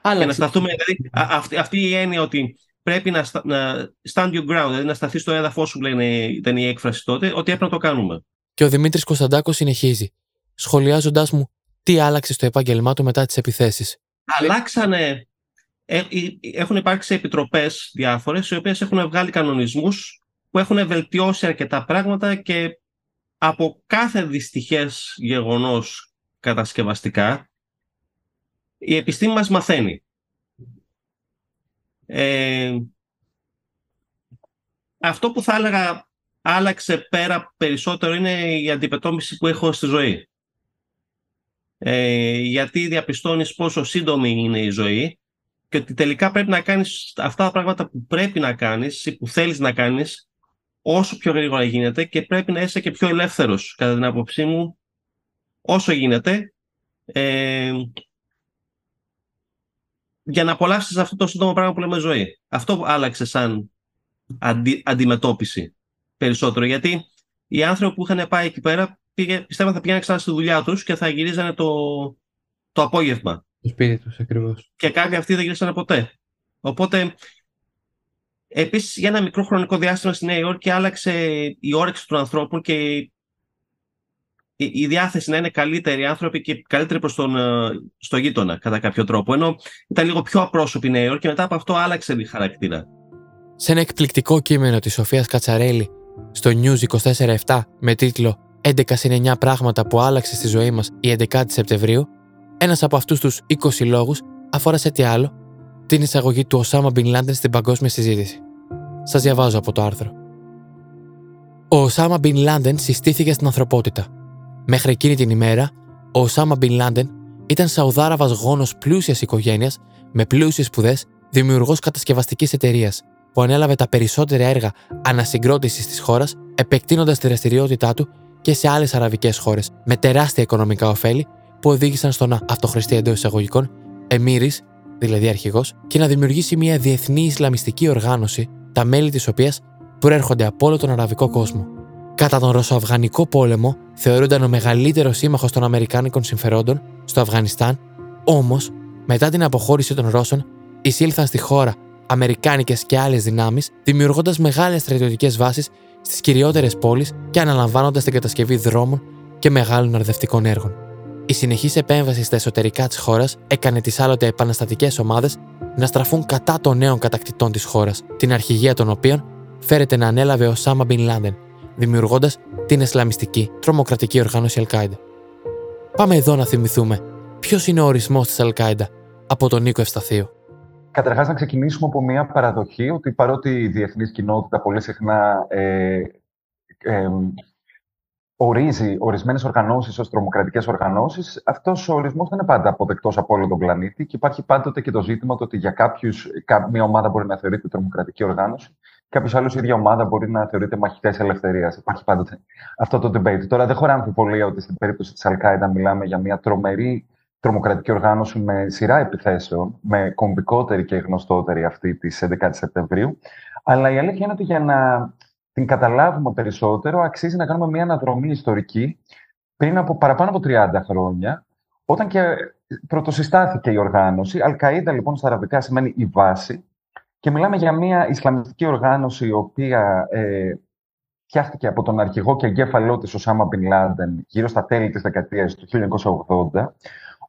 Άλλαξε. Και να σταθούμε, δηλαδή, αυτή, αυτή η έννοια ότι πρέπει να, να stand your ground, δηλαδή να σταθεί στο έδαφος σου, λένε, ήταν η έκφραση τότε, ότι έπρεπε να το κάνουμε. Και ο Δημήτρης Κωνσταντάκος συνεχίζει, σχολιάζοντάς μου τι άλλαξε στο επάγγελμά του μετά τις επιθέσεις. Αλλάξανε. Ε, έχουν υπάρξει επιτροπές διάφορες, οι οποίες έχουν βγάλει κανονισμούς που έχουν βελτιώσει αρκετά πράγματα και από κάθε δυστυχές γεγονός κατασκευαστικά η επιστήμη μας μαθαίνει. Ε, αυτό που θα έλεγα άλλαξε πέρα περισσότερο είναι η αντιπετώμηση που έχω στη ζωή. Ε, γιατί διαπιστώνεις πόσο σύντομη είναι η ζωή και ότι τελικά πρέπει να κάνεις αυτά τα πράγματα που πρέπει να κάνεις ή που θέλεις να κάνεις όσο πιο γρήγορα γίνεται και πρέπει να είσαι και πιο ελεύθερος κατά την άποψή μου όσο γίνεται ε, για να απολαύσεις αυτό το σύντομο πράγμα που λέμε ζωή. Αυτό άλλαξε σαν αντιμετώπιση περισσότερο γιατί οι άνθρωποι που είχαν πάει εκεί πέρα πήγε, πιστεύω θα πήγαιναν ξανά στη δουλειά τους και θα γυρίζανε το, το απόγευμα. Το σπίτι τους ακριβώς. Και κάποιοι αυτοί δεν γυρίσανε ποτέ. Οπότε Επίσης, για ένα μικρό χρονικό διάστημα στη Νέα Υόρκη άλλαξε η όρεξη των ανθρώπων και η διάθεση να είναι καλύτεροι άνθρωποι και καλύτεροι προς τον ε, στο γείτονα κατά κάποιο τρόπο. Ενώ ήταν λίγο πιο απρόσωπη η Νέα Υόρκη και μετά από αυτό άλλαξε η χαρακτήρα. Σε ένα εκπληκτικό κείμενο της Σοφίας Κατσαρέλη στο News 24-7 με τίτλο 11 συν 9 πράγματα που άλλαξε στη ζωή μας η 11η Σεπτεμβρίου, ένας από αυτούς τους 20 λόγους αφορά σε τι άλλο την εισαγωγή του Οσάμα Μπιν Λάντεν στην παγκόσμια συζήτηση. Σας διαβάζω από το άρθρο. Ο Οσάμα Μπιν Λάντεν συστήθηκε στην ανθρωπότητα. Μέχρι εκείνη την ημέρα, ο Οσάμα Μπιν Λάντεν ήταν Σαουδάραβας γόνος πλούσιας οικογένειας με πλούσιες σπουδές, δημιουργός κατασκευαστικής εταιρείας, που ανέλαβε τα περισσότερα έργα ανασυγκρότησης της χώρας, επεκτείνοντας τη δραστηριότητά του και σε άλλες αραβικές χώρες, με τεράστια οικονομικά ωφέλη που οδήγησαν στο να αυτοχρηστεί εντός εισαγωγικών εμμύρης δηλαδή αρχηγός, και να δημιουργήσει μια διεθνή Ισλαμιστική οργάνωση, τα μέλη της οποίας προέρχονται από όλο τον αραβικό κόσμο. Κατά τον Ρωσοαφγανικό πόλεμο, θεωρούνταν ο μεγαλύτερος σύμμαχος των Αμερικάνικων συμφερόντων στο Αφγανιστάν, όμως, μετά την αποχώρηση των Ρώσων, εισήλθαν στη χώρα Αμερικάνικες και άλλες δυνάμεις, δημιουργώντας μεγάλες στρατιωτικές βάσεις στις κυριότερες πόλεις και αναλαμβάνοντας την κατασκευή δρόμων και μεγάλων αρδευτικών έργων. Η συνεχής επέμβαση στα εσωτερικά της χώρας έκανε τις άλλοτε επαναστατικές ομάδες να στραφούν κατά των νέων κατακτητών της χώρας, την αρχηγία των οποίων φέρεται να ανέλαβε ο Σάμα Μπιν Λάντεν, δημιουργώντας την Ισλαμιστική τρομοκρατική οργάνωση Αλκάιντα. Πάμε εδώ να θυμηθούμε ποιος είναι ο ορισμός της Αλκάιντα από τον Νίκο Ευσταθίου. Καταρχάς, να ξεκινήσουμε από μια παραδοχή ότι παρότι η διεθνής κοινότητα πολύ συχνά ε, ε, ορίζει ορισμένες οργανώσεις ως τρομοκρατικές οργανώσεις, αυτός ο ορισμός δεν είναι πάντα αποδεκτός από όλο τον πλανήτη και υπάρχει πάντοτε και το ζήτημα ότι για κάποιους μια ομάδα μπορεί να θεωρείται τρομοκρατική οργάνωση, κάποιος άλλος η ίδια ομάδα μπορεί να θεωρείται μαχητές ελευθερίας. Υπάρχει πάντοτε αυτό το debate. Τώρα δεν χωρά αμφιβολία ότι στην περίπτωση της Αλκάιντα μιλάμε για μια τρομερή τρομοκρατική οργάνωση με σειρά επιθέσεων, με κομβικότερη και γνωστότερη αυτή της 11 Σεπτεμβρίου. Αλλά η αλήθεια είναι ότι για να την καταλάβουμε περισσότερο, αξίζει να κάνουμε μια αναδρομή ιστορική πριν από παραπάνω από 30 χρόνια, όταν και πρωτοσυστάθηκε η οργάνωση. Αλκαΐδα, λοιπόν, στα αραβικά σημαίνει η βάση. Και μιλάμε για μια Ισλαμιστική οργάνωση, η οποία ε, φτιάχτηκε από τον αρχηγό και εγκέφαλό της, ο Σάμα Μπιν Λάντεν, γύρω στα τέλη της δεκαετίας του 1980,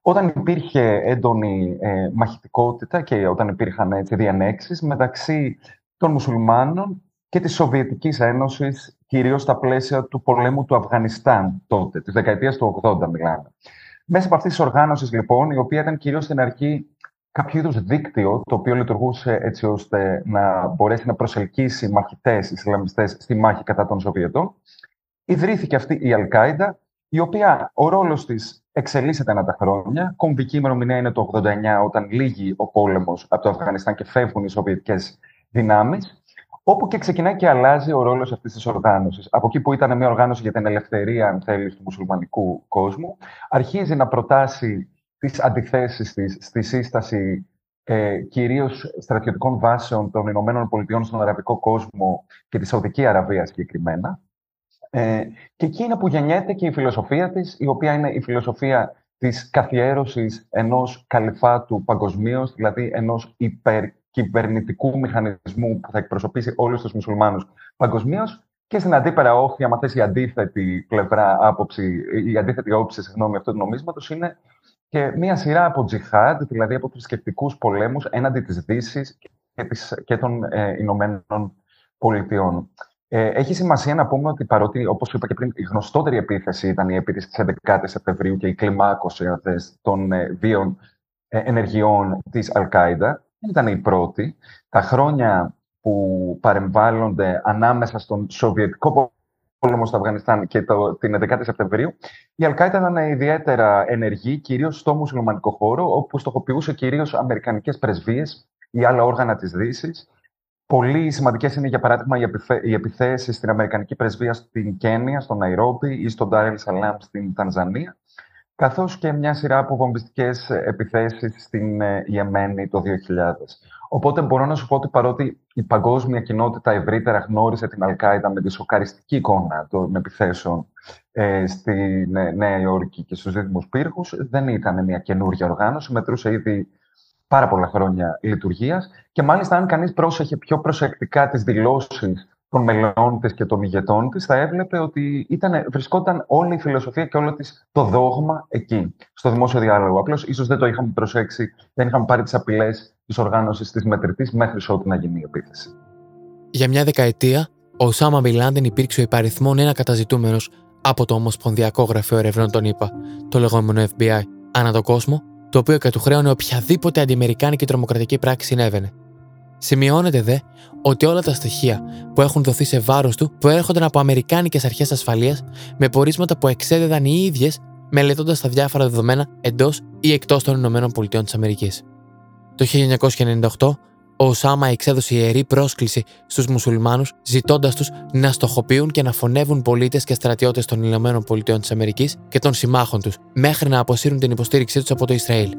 όταν υπήρχε έντονη ε, μαχητικότητα και όταν υπήρχαν έτσι, διανέξεις μεταξύ των μουσουλμάνων και της Σοβιετικής Ένωσης, κυρίως στα πλαίσια του πολέμου του Αφγανιστάν τότε, της δεκαετίας του 80 μιλάμε. Μέσα από αυτή τη οργάνωση, λοιπόν, η οποία ήταν κυρίως στην αρχή κάποιο είδους δίκτυο, το οποίο λειτουργούσε έτσι ώστε να μπορέσει να προσελκύσει μαχητές Ισλαμιστές στη μάχη κατά των Σοβιετών, ιδρύθηκε αυτή η Αλκάιντα, η οποία ο ρόλος της εξελίσσεται ένα τα χρόνια. Κομβική ημερομηνία είναι το 89, όταν λύγει ο πόλεμος από το Αφγανιστάν και φεύγουν οι Σοβιετικές δυνάμεις όπου και ξεκινάει και αλλάζει ο ρόλος αυτής της οργάνωσης. Από εκεί που ήταν μια οργάνωση για την ελευθερία, αν θέλεις, του μουσουλμανικού κόσμου, αρχίζει να προτάσει τις αντιθέσεις της στη σύσταση ε, κυρίως στρατιωτικών βάσεων των Ηνωμένων Πολιτειών στον Αραβικό κόσμο και τη Σαουδική Αραβία συγκεκριμένα. Ε, και εκεί είναι που γεννιέται και η φιλοσοφία της, η οποία είναι η φιλοσοφία της καθιέρωσης ενός καλυφάτου παγκοσμίως, δηλαδή ενός υπερκυβερνητικού μηχανισμού που θα εκπροσωπήσει όλους τους μουσουλμάνους παγκοσμίως και στην αντίπερα όχθη, άμα θες η αντίθετη πλευρά άποψη, η αντίθετη όψη, συγγνώμη, αυτού του νομίσματος είναι και μία σειρά από τζιχάντ, δηλαδή από θρησκευτικού πολέμους έναντι της Δύσης και, και των ε, Ηνωμένων Πολιτειών. Ε, έχει σημασία να πούμε ότι παρότι, όπως είπα και πριν, η γνωστότερη επίθεση ήταν η επίθεση της 11η Σεπτεμβρίου και η κλιμάκωση των ε, βίων ε, ενεργειών της Αλκάιντα, δεν ήταν η πρώτη. Τα χρόνια που παρεμβάλλονται ανάμεσα στον Σοβιετικό πόλεμο στο Αφγανιστάν και το, την 11η Σεπτεμβρίου, η Αλκάιντα ήταν ιδιαίτερα ενεργή, κυρίως στο μουσουλμανικό χώρο, όπου στοχοποιούσε κυρίως αμερικανικές πρεσβείες ή άλλα όργανα της Δύσης Πολύ σημαντικές είναι, για παράδειγμα, οι επιθέσεις στην Αμερικανική πρεσβεία στην Κένια, στο Ναϊρόμπι ή στον Ντάρελ Σαλάμ στην Τανζανία, καθώς και μια σειρά από βομβιστικές επιθέσεις στην ε, Ιεμένη το 2000. Οπότε μπορώ να σου πω ότι παρότι η παγκόσμια κοινότητα ευρύτερα γνώρισε την Αλκάιδα με τη σοκαριστική εικόνα των επιθέσεων ε, στη Νέα Υόρκη και στους δίδυμους πύργους, δεν ήταν μια καινούργια οργάνωση, μετρούσε ήδη πάρα πολλά χρόνια λειτουργίας. Και μάλιστα, αν κανείς πρόσεχε πιο προσεκτικά τις δηλώσεις των μελών της και των ηγετών της, θα έβλεπε ότι ήταν, βρισκόταν όλη η φιλοσοφία και όλο της το δόγμα εκεί, στο δημόσιο διάλογο. Απλώς ίσως δεν το είχαμε προσέξει, δεν είχαμε πάρει τις απειλές της οργάνωσης της μετρητής μέχρι ότου να γίνει η επίθεση. Για μια δεκαετία, ο Σάμα Μπιλάντεν υπήρξε ο υπαριθμόν ένα καταζητούμενος από το Ομοσπονδιακό Γραφείο Ερευνών των ΗΠΑ, το λεγόμενο FBI, ανά τον κόσμο το οποίο κατουχρέωνε οποιαδήποτε αντιαμερικάνικη τρομοκρατική πράξη συνέβαινε. Σημειώνεται δε ότι όλα τα στοιχεία που έχουν δοθεί σε βάρος του προέρχονταν από Αμερικάνικες αρχές ασφαλείας με πορίσματα που εξέδεδαν οι ίδιες μελετώντας τα διάφορα δεδομένα εντός ή εκτός των ΗΠΑ. Το 1998, ο Οσάμα εξέδωσε ιερή πρόσκληση στους μουσουλμάνους, ζητώντας τους να στοχοποιούν και να φωνεύουν πολίτες και στρατιώτες των ΗΠΑ και των συμμάχων τους, μέχρι να αποσύρουν την υποστήριξή τους από το Ισραήλ.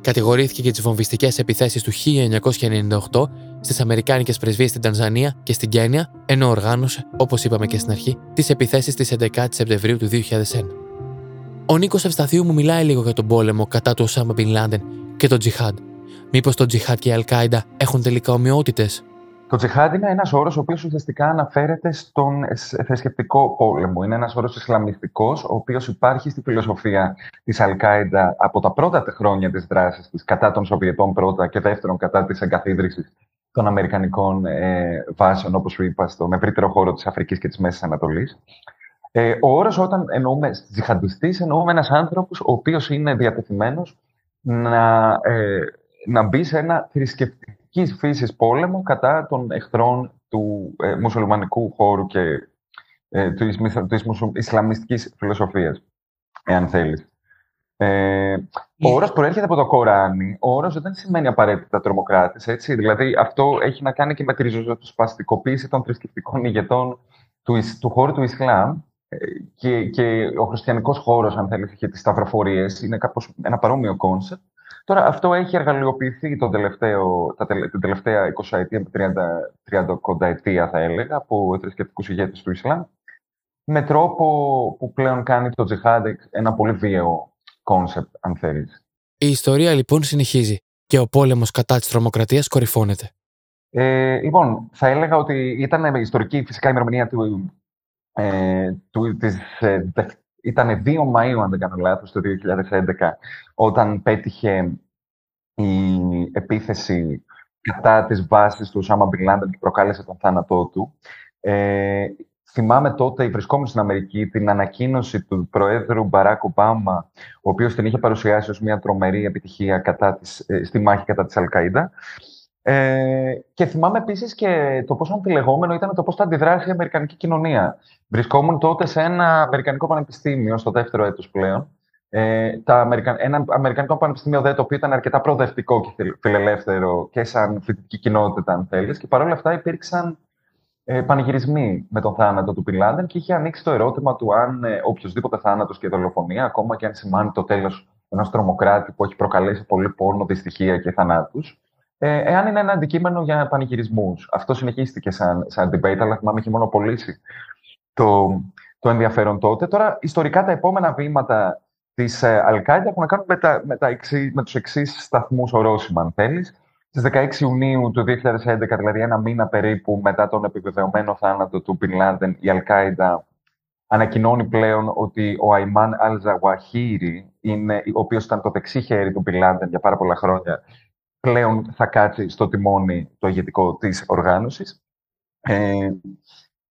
Κατηγορήθηκε για τις βομβιστικές επιθέσεις του 1998 στις Αμερικάνικες πρεσβείες στην Τανζανία και στην Κένια, ενώ οργάνωσε, όπως είπαμε και στην αρχή, τις επιθέσεις της 11η Σεπτεμβρίου του 2001. Ο Νίκος Ευσταθίου μου μιλάει λίγο για τον πόλεμο κατά του Οσάμα Μπιν Λάντεν και τον Τζιχάντ, Μήπως το Τζιχάτ και η Αλκάιντα έχουν τελικά ομοιότητες; Το τζιχάντ είναι ένας όρος ο οποίος ουσιαστικά αναφέρεται στον θρησκευτικό πόλεμο. Είναι ένας όρος Ισλαμιστικός, ο οποίος υπάρχει στη φιλοσοφία της Αλκάιντα από τα πρώτα χρόνια της δράσης της κατά των Σοβιετών πρώτα και δεύτερον κατά της εγκαθίδρυσης των Αμερικανικών ε, βάσεων, όπως σου είπα, στον ευρύτερο χώρο της Αφρικής και της Μέσης Ανατολής. Ε, ο όρος όταν εννοούμε τζιχαντιστής, εννοούμε ένας άνθρωπος ο οποίος είναι διατεθειμένος να ε, να μπει σε ένα θρησκευτικής φύσης πόλεμο κατά των εχθρών του ε, μουσουλμανικού χώρου και ε, της, της Ισλαμιστικής φιλοσοφίας, εάν θέλεις. Ε, ο όρος προέρχεται από το Κοράνι. Ο όρος δεν σημαίνει απαραίτητα τρομοκράτης, έτσι. Δηλαδή, αυτό έχει να κάνει και με τη ριζοσπαστικοποίηση των θρησκευτικών ηγετών του, του χώρου του Ισλάμ, ε, και, και ο χριστιανικός χώρος, αν θέλεις, είχε τις σταυροφορίες, είναι κάπως ένα παρόμοιο concept. Τώρα, αυτό έχει εργαλειοποιηθεί το τελευταίο, τα, την τελευταία 20 ετία, 30, 30 κοντά ετία, θα έλεγα, από θρησκευτικούς ηγέτες του Ισλάμ, με τρόπο που πλέον κάνει το τζιχάντ ένα πολύ βίαιο concept, αν θέλεις. Η ιστορία λοιπόν συνεχίζει και ο πόλεμος κατά της τρομοκρατίας κορυφώνεται. Ε, λοιπόν, θα έλεγα ότι ήταν ιστορική φυσικά η ημερομηνία του, ε, του, της, ε, ήταν 2 Μαΐου, αν δεν κάνω λάθος, το 2011, όταν πέτυχε η επίθεση κατά τις βάσεις του Σάμα Μπιν και προκάλεσε τον θάνατό του. Ε, θυμάμαι τότε, βρισκόμουν στην Αμερική, την ανακοίνωση του Προέδρου Μπαράκ Ομπάμα, ο οποίος την είχε παρουσιάσει ως μια τρομερή επιτυχία κατά της, ε, στη μάχη κατά της Αλκαΐδα. Ε, και θυμάμαι επίσης και το πόσο αμφιλεγόμενο ήταν το πώς θα αντιδράσει η Αμερικανική κοινωνία. Βρισκόμουν τότε σε ένα Αμερικανικό πανεπιστήμιο, στο δεύτερο έτος πλέον. Ε, τα Αμερικα... Ένα Αμερικανικό πανεπιστήμιο δε, το οποίο ήταν αρκετά προοδευτικό και φιλελεύθερο και σαν φοιτητική κοινότητα, αν θέλεις. Και παρόλα αυτά υπήρξαν ε, πανηγυρισμοί με τον θάνατο του Πιλάντεν και είχε ανοίξει το ερώτημα του αν ε, οποιοδήποτε θάνατος και δολοφονία, ακόμα και αν σημάνει το τέλος ενός τρομοκράτη που έχει προκαλέσει πολύ πόνο, δυστυχία και θανάτους, ε, εάν είναι ένα αντικείμενο για πανηγυρισμούς. Αυτό συνεχίστηκε σαν, σαν debate, αλλά θυμάμαι είχε μονοπολίσει το, το ενδιαφέρον τότε. Τώρα, ιστορικά τα επόμενα βήματα της ε, Αλκάιντα έχουν να κάνουν με, τα, με, τα με τους εξής σταθμούς ορόσημα, αν θέλεις. Στις 16 Ιουνίου του 2011, δηλαδή ένα μήνα περίπου μετά τον επιβεβαιωμένο θάνατο του Πιν Λάντεν, η Αλκάιντα ανακοινώνει πλέον ότι ο Αϊμάν Αλζαγουαχίρι, ο οποίος ήταν το δεξί χέρι του Πιν Λάντεν για πάρα πολλά χρόνια, πλέον θα κάτσει στο τιμόνι το ηγετικό της οργάνωσης. Ε,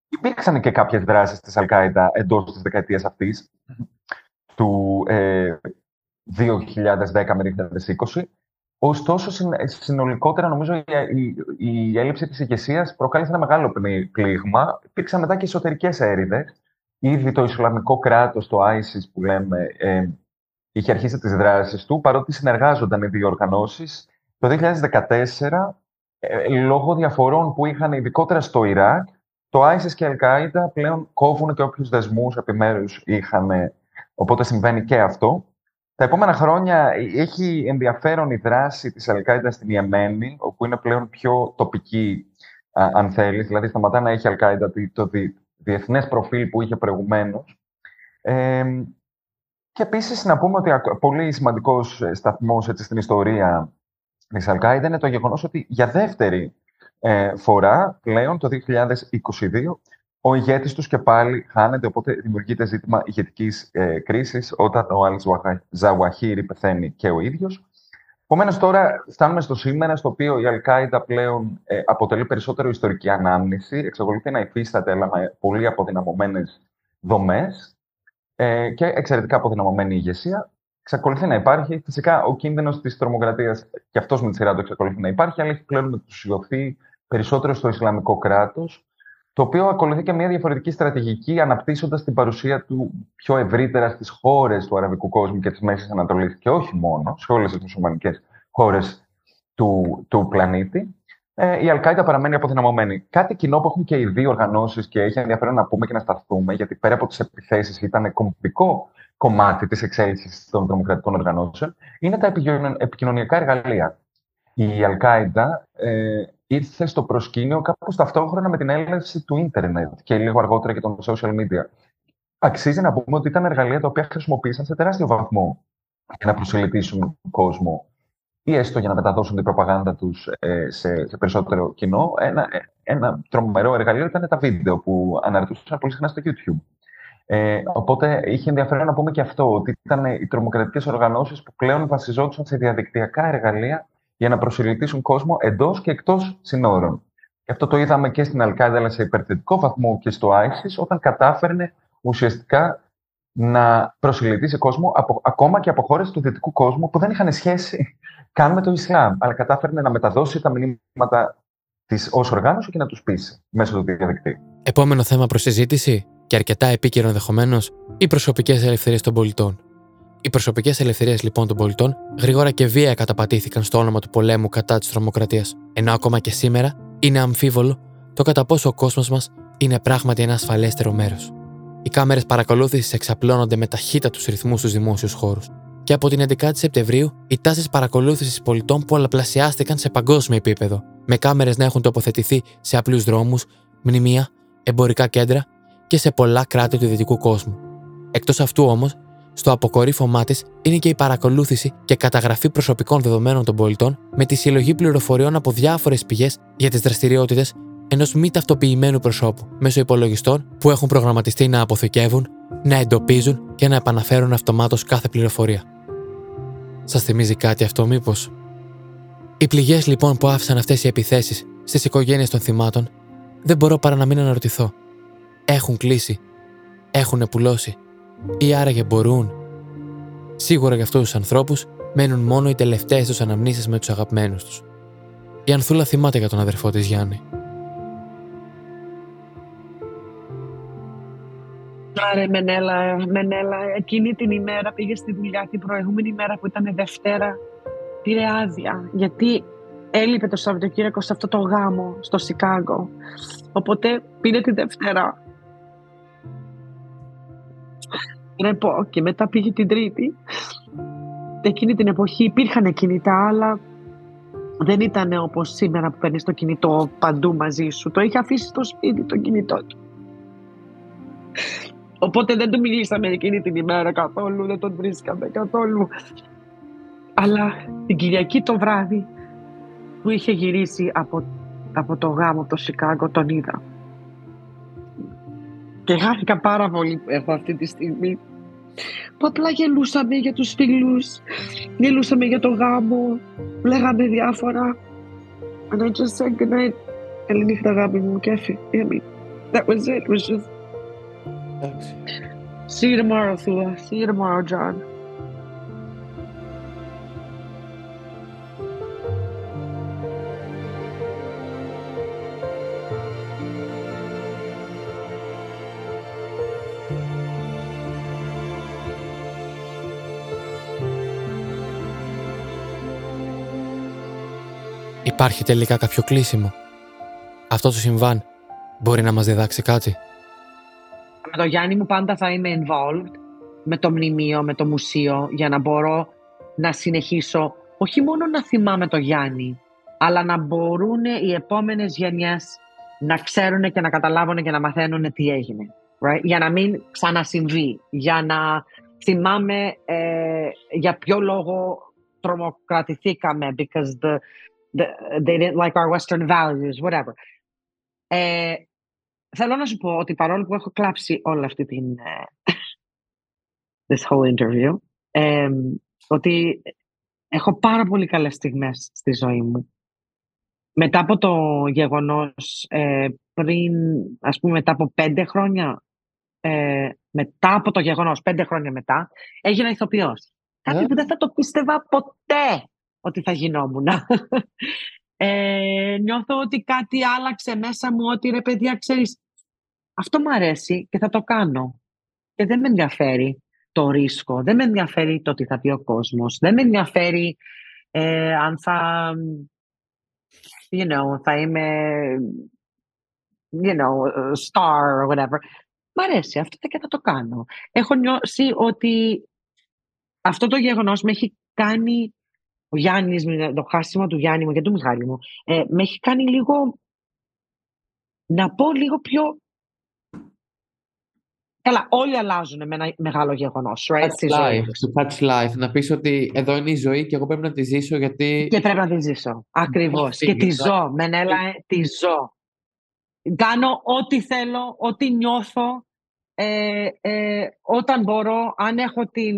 υπήρξαν και κάποιες δράσεις της Αλκάιντα εντός της δεκαετίας αυτής, του ε, 2010 με 2020. Ωστόσο, συνολικότερα, νομίζω η, η, η έλλειψη της ηγεσίας προκάλεσε ένα μεγάλο πλήγμα. Υπήρξαν μετά και εσωτερικές έρηδες. Ήδη το Ισλαμικό κράτος, το ISIS που λέμε, ε, είχε αρχίσει τις δράσεις του, παρότι συνεργάζονταν οι δύο οργανώσεις. Το 2014, ε, λόγω διαφορών που είχαν ειδικότερα στο Ιράκ, το ISIS και η Al-Qaeda πλέον κόβουν και όποιους δεσμούς επιμέρους είχαν Οπότε συμβαίνει και αυτό. Τα επόμενα χρόνια έχει ενδιαφέρον η δράση της Αλκάιντα στην Ιεμένη, όπου είναι πλέον πιο τοπική, αν θέλεις. Δηλαδή, σταματά να έχει Αλκάιντα το δι, διεθνές προφίλ που είχε προηγουμένως. Ε, και επίσης να πούμε ότι πολύ σημαντικός ε, σταθμός έτσι, στην ιστορία της Αλκάιντα είναι το γεγονός ότι για δεύτερη ε, φορά πλέον το 2022 ο ηγέτης τους και πάλι χάνεται, οπότε δημιουργείται ζήτημα ηγετικής ε, κρίσης όταν ο Άλεξ Ζαουαχίρι πεθαίνει και ο ίδιος. Επομένως, τώρα φτάνουμε στο σήμερα, στο οποίο η Αλκάιδα πλέον ε, αποτελεί περισσότερο ιστορική ανάμνηση, εξακολουθεί να υφίσταται, αλλά με πολύ αποδυναμωμένες δομές ε, και εξαιρετικά αποδυναμωμένη ηγεσία. Εξακολουθεί να υπάρχει. Φυσικά, ο κίνδυνος της τρομοκρατίας και αυτός με τη σειρά του εξακολουθεί να υπάρχει, αλλά έχει πλέον μετουσιωθεί περισσότερο στο Ισλαμικό κράτος, το οποίο ακολουθεί και μια διαφορετική στρατηγική, αναπτύσσοντας την παρουσία του πιο ευρύτερα στις χώρες του αραβικού κόσμου και της Μέσης Ανατολής, και όχι μόνο, σε όλες τις μουσουλμανικές χώρες του, του πλανήτη. Ε, η Αλκάιντα παραμένει αποδυναμωμένη. Κάτι κοινό που έχουν και οι δύο οργανώσεις και έχει ενδιαφέρον να πούμε και να σταθούμε, γιατί πέρα από τις επιθέσεις ήταν κομβικό κομμάτι της εξέλιξης των τρομοκρατικών οργανώσεων, είναι τα επικοινωνιακά εργαλεία. Η Αλκάιντα ε, ήρθε στο προσκήνιο κάπως ταυτόχρονα με την έλευση του ίντερνετ και λίγο αργότερα και των social media. Αξίζει να πούμε ότι ήταν εργαλεία τα οποία χρησιμοποίησαν σε τεράστιο βαθμό για να προσελκύσουν τον κόσμο ή έστω για να μεταδώσουν την προπαγάνδα τους ε, σε, σε, περισσότερο κοινό. Ένα, ένα τρομερό εργαλείο ήταν τα βίντεο που αναρτούσαν πολύ συχνά στο YouTube. Ε, οπότε είχε ενδιαφέρον να πούμε και αυτό, ότι ήταν οι τρομοκρατικές οργανώσεις που πλέον βασιζόντουσαν σε διαδικτυακά εργαλεία για να προσελκύσουν κόσμο εντός και εκτός συνόρων. Και αυτό το είδαμε και στην Αλκάιδα, αλλά σε υπερθετικό βαθμό και στο ISIS, όταν κατάφερνε ουσιαστικά να προσελκύσει κόσμο από, ακόμα και από χώρες του δυτικού κόσμου που δεν είχαν σχέση καν με το Ισλάμ, αλλά κατάφερνε να μεταδώσει τα μηνύματα της ως οργάνωση και να τους πείσει μέσω του διαδικτύου. Επόμενο θέμα προς συζήτηση και αρκετά επίκαιρο ενδεχομένως, οι προσωπικές ελευθερίες των πολιτών. Οι προσωπικές ελευθερίες λοιπόν των πολιτών γρήγορα και βία καταπατήθηκαν στο όνομα του πολέμου κατά της τρομοκρατίας, ενώ ακόμα και σήμερα είναι αμφίβολο το κατά πόσο ο κόσμος μας είναι πράγματι ένα ασφαλέστερο μέρος. Οι κάμερες παρακολούθησης εξαπλώνονται με ταχύτατου ρυθμούς στους δημόσιους χώρους. Και από την 11η Σεπτεμβρίου, οι τάσεις παρακολούθησης πολιτών πολλαπλασιάστηκαν σε παγκόσμιο επίπεδο, με κάμερες να έχουν τοποθετηθεί σε απλούς δρόμους, μνημεία, εμπορικά κέντρα και σε πολλά κράτη του δυτικού κόσμου. Εκτός αυτού όμως, στο αποκορύφωμά της είναι και η παρακολούθηση και καταγραφή προσωπικών δεδομένων των πολιτών με τη συλλογή πληροφοριών από διάφορες πηγές για τις δραστηριότητες ενός μη ταυτοποιημένου προσώπου μέσω υπολογιστών που έχουν προγραμματιστεί να αποθηκεύουν, να εντοπίζουν και να επαναφέρουν αυτομάτως κάθε πληροφορία. Σας θυμίζει κάτι αυτό, μήπως; Οι πληγές λοιπόν που άφησαν αυτές οι επιθέσεις στις οικογένειες των θυμάτων, δεν μπορώ παρά να μην αναρωτηθώ. Έχουν κλείσει. Έχουν πουλώσει ή άραγε μπορούν. Σίγουρα για αυτούς τους ανθρώπους μένουν μόνο οι τελευταίες τους αναμνήσεις με τους αγαπημένους τους. Η Ανθούλα θυμάται για τον αδερφό της Γιάννη. Άρε Μενέλα, Μενέλα, εκείνη την ημέρα πήγε στη δουλειά, την προηγούμενη μέρα που ήταν Δευτέρα, πήρε άδεια, γιατί έλειπε το Σαββατοκύριακο σε αυτό το γάμο στο Σικάγκο. Οπότε πήρε τη Δευτέρα πω και μετά πήγε την Τρίτη. Εκείνη την εποχή υπήρχαν κινητά, αλλά δεν ήταν όπως σήμερα που παίρνεις το κινητό παντού μαζί σου. Το είχε αφήσει στο σπίτι το κινητό του. Οπότε δεν του μιλήσαμε εκείνη την ημέρα καθόλου, δεν τον βρίσκαμε καθόλου. Αλλά την Κυριακή το βράδυ που είχε γυρίσει από, από το γάμο το Σικάγκο τον είδα. Και χάθηκα πάρα πολύ εγώ αυτή τη στιγμή που απλά γελούσαμε για τους φίλους, γελούσαμε για το γάμο, λέγαμε διάφορα. And I just said good night. Καληνύχτα αγάπη μου και έφυγε. That was it. It was just... See you tomorrow, Thea. See you tomorrow, John. Υπάρχει τελικά κάποιο κλείσιμο; Αυτό το συμβάν μπορεί να μας διδάξει κάτι; Με το Γιάννη μου πάντα θα είμαι involved με το μνημείο, με το μουσείο για να μπορώ να συνεχίσω όχι μόνο να θυμάμαι το Γιάννη αλλά να μπορούν οι επόμενες γενιές να ξέρουν και να καταλάβουν και να μαθαίνουν τι έγινε. Right? Για να μην ξανασυμβεί. Για να θυμάμαι ε, για ποιο λόγο τρομοκρατηθήκαμε because the, they didn't like our Western values, whatever. Ε, θέλω να σου πω ότι παρόλο που έχω κλάψει όλη αυτή την ε, this whole interview, ε, ότι έχω πάρα πολύ καλές στιγμές στη ζωή μου. Μετά από το γεγονός, ε, πριν, ας πούμε, μετά από πέντε χρόνια, ε, μετά από το γεγονός, πέντε χρόνια μετά, έγινα ηθοποιός. Κάτι που δεν θα το πίστευα ποτέ ότι θα γινόμουν. Ε, νιώθω ότι κάτι άλλαξε μέσα μου, ότι ρε παιδιά, ξέρεις, αυτό μου αρέσει και θα το κάνω. Και δεν με ενδιαφέρει το ρίσκο, δεν με ενδιαφέρει το τι θα πει ο κόσμος, δεν με ενδιαφέρει ε, αν θα, you know, θα είμαι, you know, star or whatever. Μ' αρέσει αυτό και θα το κάνω. Έχω νιώσει ότι αυτό το γεγονός με έχει κάνει ο Γιάννης, το χάσιμο του Γιάννη μου και του Μιχάλη μου, ε, με έχει κάνει λίγο να πω λίγο πιο Καλά, όλοι αλλάζουν με ένα μεγάλο γεγονός. Right, touch life, touch life. Να πεις ότι εδώ είναι η ζωή και εγώ πρέπει να τη ζήσω γιατί. Και πρέπει να τη ζήσω. Ακριβώς. Και τη ζω. Μενέλα, τη ζω. Κάνω ό,τι θέλω, ό,τι νιώθω ε, ε, όταν μπορώ, αν έχω την,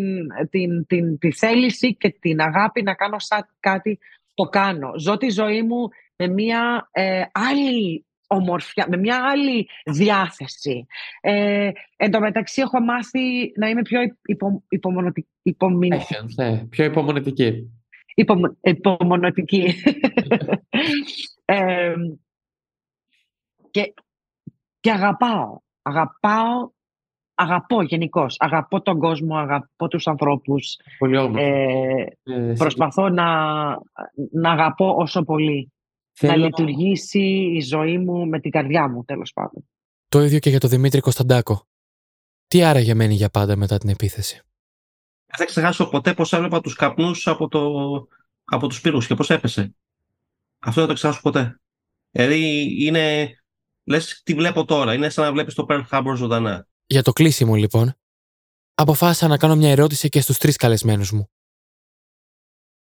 την, την, τη θέληση και την αγάπη να κάνω σαν κάτι, το κάνω. Ζω τη ζωή μου με μια ε, άλλη ομορφιά, με μια άλλη διάθεση. Ε, εν τω μεταξύ έχω μάθει να είμαι πιο υπο, υπομονωτική. ναι, πιο υπομονετική. Υπομο, υπομονωτική. ε, και, και αγαπάω. Αγαπάω αγαπώ γενικώς. Αγαπώ τον κόσμο, αγαπώ τους ανθρώπους. Πολύ ε, ε, προσπαθώ να, να αγαπώ όσο πολύ. Θέλω... Να λειτουργήσει η ζωή μου με την καρδιά μου, τέλος πάντων. Το ίδιο και για τον Δημήτρη Κωνσταντάκο. Τι άραγε μένει για πάντα μετά την επίθεση; Δεν θα ξεχάσω ποτέ πώς έβλεπα τους καπνούς από, το, από τους πύρους και πώς έπεσε. Αυτό δεν το ξεχάσω ποτέ. Δηλαδή είναι, λες τι βλέπω τώρα, είναι σαν να βλέπεις το Pearl Harbor ζωντανά. Για το κλείσιμο, λοιπόν, αποφάσισα να κάνω μια ερώτηση και στους τρεις καλεσμένους μου.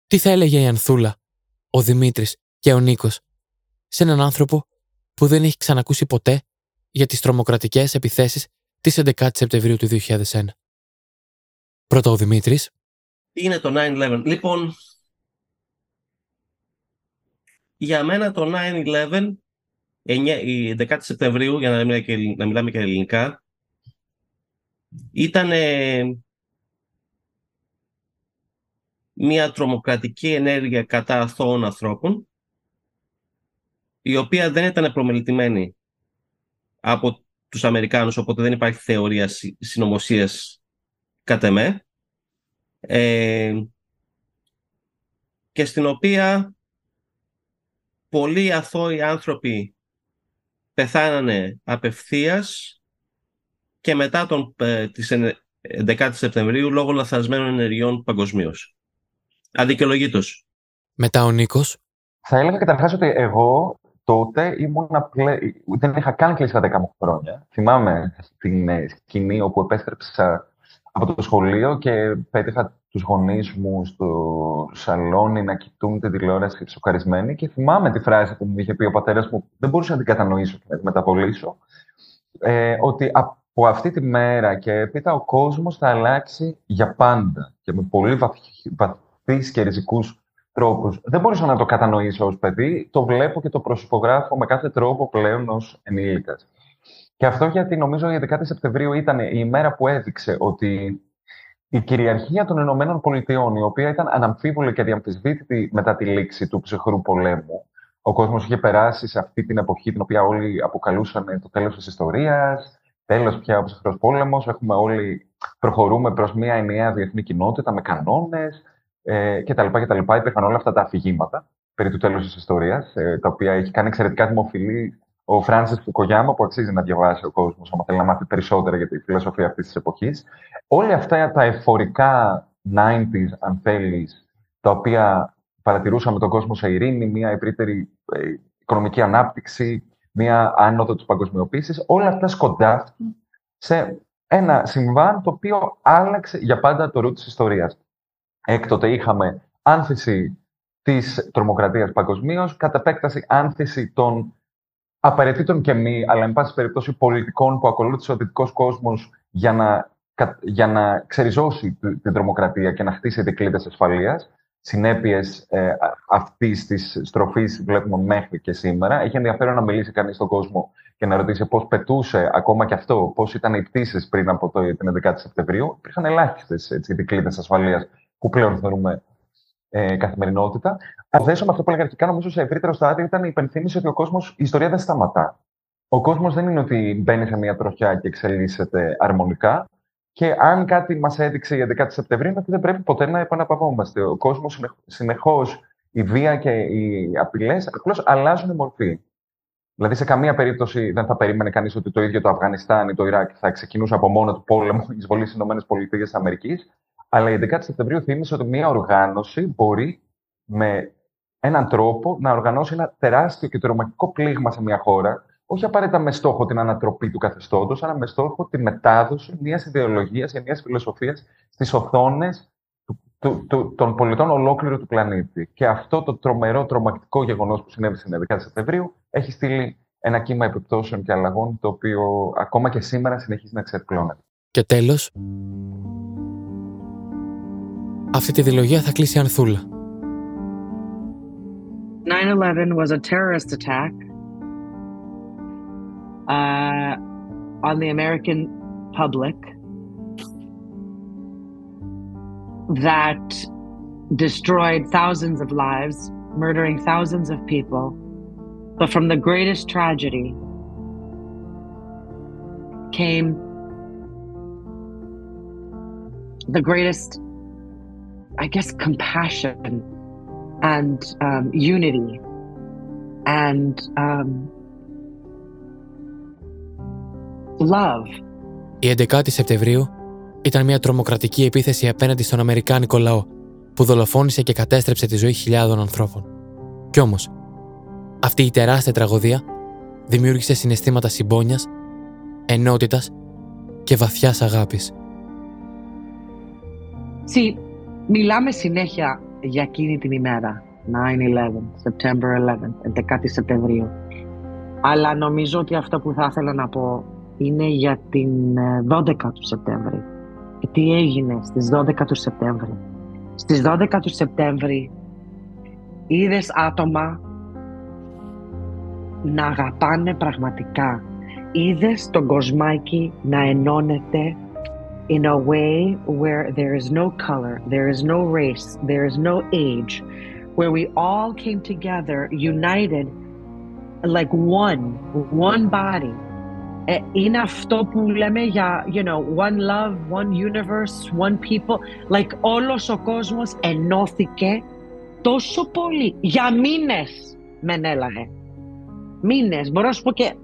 Τι θα έλεγε η Ανθούλα, ο Δημήτρης και ο Νίκος σε έναν άνθρωπο που δεν έχει ξανακούσει ποτέ για τις τρομοκρατικές επιθέσεις της 11 Σεπτεμβρίου του 2001. Πρώτα ο Δημήτρης. Τι είναι το 9-11. Λοιπόν, για μένα το 9-11, η 11 Σεπτεμβρίου, για να μιλάμε και, να μιλάμε και ελληνικά, ήταν μια τρομοκρατική ενέργεια κατά αθώων ανθρώπων η οποία δεν ήταν προμελητημένη από τους Αμερικάνους, οπότε δεν υπάρχει θεωρία συνωμοσίας κατά με, ε, και στην οποία πολλοί αθώοι άνθρωποι πεθάνανε απευθείας και μετά τον, ε, τις 11 Σεπτεμβρίου λόγω λαθασμένων ενεργειών παγκοσμίως. Αδικαιολογήτως. Μετά ο Νίκος. Θα έλεγα καταρχάς ότι εγώ τότε ήμουν απλέ... δεν είχα καν κλείσει τα 10 μου χρόνια. Θυμάμαι την ε, σκηνή όπου επέστρεψα από το σχολείο και πέτυχα τους γονείς μου στο σαλόνι να κοιτούν την τηλεόραση σοκαρισμένοι και θυμάμαι τη φράση που μου είχε πει ο πατέρας μου, δεν μπορούσα να την κατανοήσω και να την μεταπολίσω, ε, ότι από αυτή τη μέρα και έπειτα ο κόσμος θα αλλάξει για πάντα και με πολύ βαθύς και ριζικούς τρόπους. Δεν μπορούσα να το κατανοήσω ως παιδί, το βλέπω και το προσυπογράφω με κάθε τρόπο πλέον ως ενήλικας. Και αυτό γιατί νομίζω η 11η Σεπτεμβρίου ήταν η ημέρα που έδειξε ότι η κυριαρχία των Ηνωμένων Πολιτειών, η οποία ήταν αναμφίβολη και αδιαμφισβήτητη μετά τη λήξη του ψυχρού πολέμου, ο κόσμος είχε περάσει σε αυτή την εποχή την οποία όλοι αποκαλούσαν το τέλος της ιστορίας, τέλος πια ο ψυχρός πόλεμος, έχουμε όλοι, προχωρούμε προς μια ενιαία διεθνή κοινότητα με κανόνες ε, κτλ. κτλ. Υπήρχαν όλα αυτά τα αφηγήματα περί του τέλους της ιστορίας, ε, τα οποία έχει κάνει εξαιρετικά δημοφιλή ο Φράνσις Φουκογιάμα, που αξίζει να διαβάσει ο κόσμος, αν θέλει να μάθει περισσότερα για τη φιλοσοφία αυτής της εποχής. Όλα αυτά τα εφορικά 90s, αν θέλεις, τα οποία παρατηρούσαμε τον κόσμο σε ειρήνη, μια ευρύτερη ε, οικονομική ανάπτυξη, μια άνοδο της παγκοσμιοποίησης, όλα αυτά σκοντάφτουν σε ένα συμβάν το οποίο άλλαξε για πάντα το ρου της ιστορίας. Έκτοτε είχαμε άνθηση της τρομοκρατίας παγκοσμίως, κατά επέκταση άνθηση των απαραίτητων και μη, αλλά εν πάση περιπτώσει πολιτικών που ακολούθησε ο δυτικός κόσμος για να, για να ξεριζώσει την τρομοκρατία και να χτίσει δικλείδες ασφαλείας. Συνέπειες ε, αυτής της στροφής βλέπουμε μέχρι και σήμερα. Έχει ενδιαφέρον να μιλήσει κανείς στον κόσμο και να ρωτήσει πώς πετούσε ακόμα και αυτό, πώς ήταν οι πτήσεις πριν από το, την 11η Σεπτεμβρίου. Υπήρχαν ελάχιστες δικλείδες ασφαλείας που πλέον θεωρούμε ε, καθημερινότητα. Αν δέσω με αυτό που έλεγα αρχικά, νομίζω σε ευρύτερο στάδιο ήταν η υπενθύμηση ότι ο κόσμος, η ιστορία δεν σταματά. Ο κόσμος δεν είναι ότι μπαίνει σε μια τροχιά και εξελίσσεται αρμονικά. Και αν κάτι μας έδειξε η 11η Σεπτεμβρίου, είναι ότι δεν πρέπει ποτέ να επαναπαυόμαστε. Ο κόσμος συνεχώς, η βία και οι απειλές απλώς αλλάζουν μορφή. Δηλαδή, σε καμία περίπτωση δεν θα περίμενε κανείς ότι το ίδιο το Αφγανιστάν ή το Ιράκ θα ξεκινούσε από μόνο του πόλεμο εισβολής στις ΗΠΑ. Αλλά η 11η Σεπτεμβρίου θύμισε ότι μια οργάνωση μπορεί με έναν τρόπο να οργανώσει ένα τεράστιο και τρομακτικό πλήγμα σε μια χώρα, όχι απαραίτητα με στόχο την ανατροπή του καθεστώτος, αλλά με στόχο τη μετάδοση μιας ιδεολογίας ή μιας φιλοσοφίας στις οθόνες των πολιτών ολόκληρου του πλανήτη. Και αυτό το τρομερό, τρομακτικό γεγονός που συνέβη στην 11η Σεπτεμβρίου έχει στείλει ένα κύμα επιπτώσεων και αλλαγών, το οποίο ακόμα και σήμερα συνεχίζει να εξερπλώνεται. Και τέλος, αυτή τη δηλογία θα κλείσει ανθούλα. 9-11 was a terrorist attack uh, on the American public that destroyed thousands of lives, murdering thousands of people. But from the greatest tragedy came the greatest I guess, compassion and um, unity and um, love. Η 11η Σεπτεμβρίου ήταν μια τρομοκρατική επίθεση απέναντι στον Αμερικάνικο λαό που δολοφόνησε και κατέστρεψε τη ζωή χιλιάδων ανθρώπων. Κι όμως, αυτή η τεράστια τραγωδία δημιούργησε συναισθήματα συμπόνιας, ενότητας και βαθιάς αγάπης. See, Μιλάμε συνέχεια για εκείνη την ημέρα, 9-11, September 11, 11 Σεπτεμβρίου. Αλλά νομίζω ότι αυτό που θα ήθελα να πω είναι για την 12 ε, του Σεπτέμβρη. Και τι έγινε στις 12 του Σεπτέμβρη; Στις 12 του Σεπτέμβρη είδες άτομα να αγαπάνε πραγματικά. Είδες τον κοσμάκι να ενώνεται in a way where there is no color, there is no race, there is no age, where we all came together, united, like one, one body. Είναι αυτό που λέμε για, you know, one love, one universe, one people. Like όλος ο κόσμος ενώθηκε τόσο πολύ. Για μήνες με έλαγε. Μήνες, μπορώ να σου πω και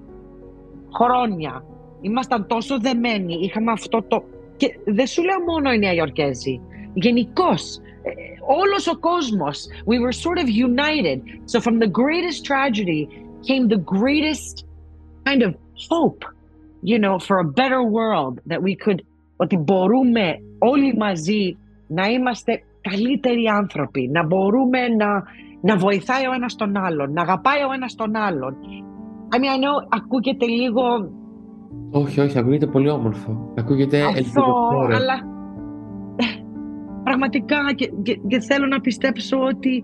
χρόνια. Ήμασταν τόσο δεμένοι, είχαμε αυτό το Και δεν σου λέω μόνο οι Νέα Υόρκέζοι. Γενικώς, όλος ο κόσμος, we were sort of united. So from the greatest tragedy came the greatest kind of hope, you know, for a better world that we could, ότι μπορούμε όλοι μαζί να είμαστε καλύτεροι άνθρωποι, να μπορούμε να, να βοηθάει ο ένας τον άλλον, να αγαπάει ο ένας τον άλλον. I mean, I know, ακούγεται λίγο... Όχι, όχι, ακούγεται πολύ όμορφο. Ακούγεται Αυτό, αλλά πραγματικά και, και, και θέλω να πιστέψω ότι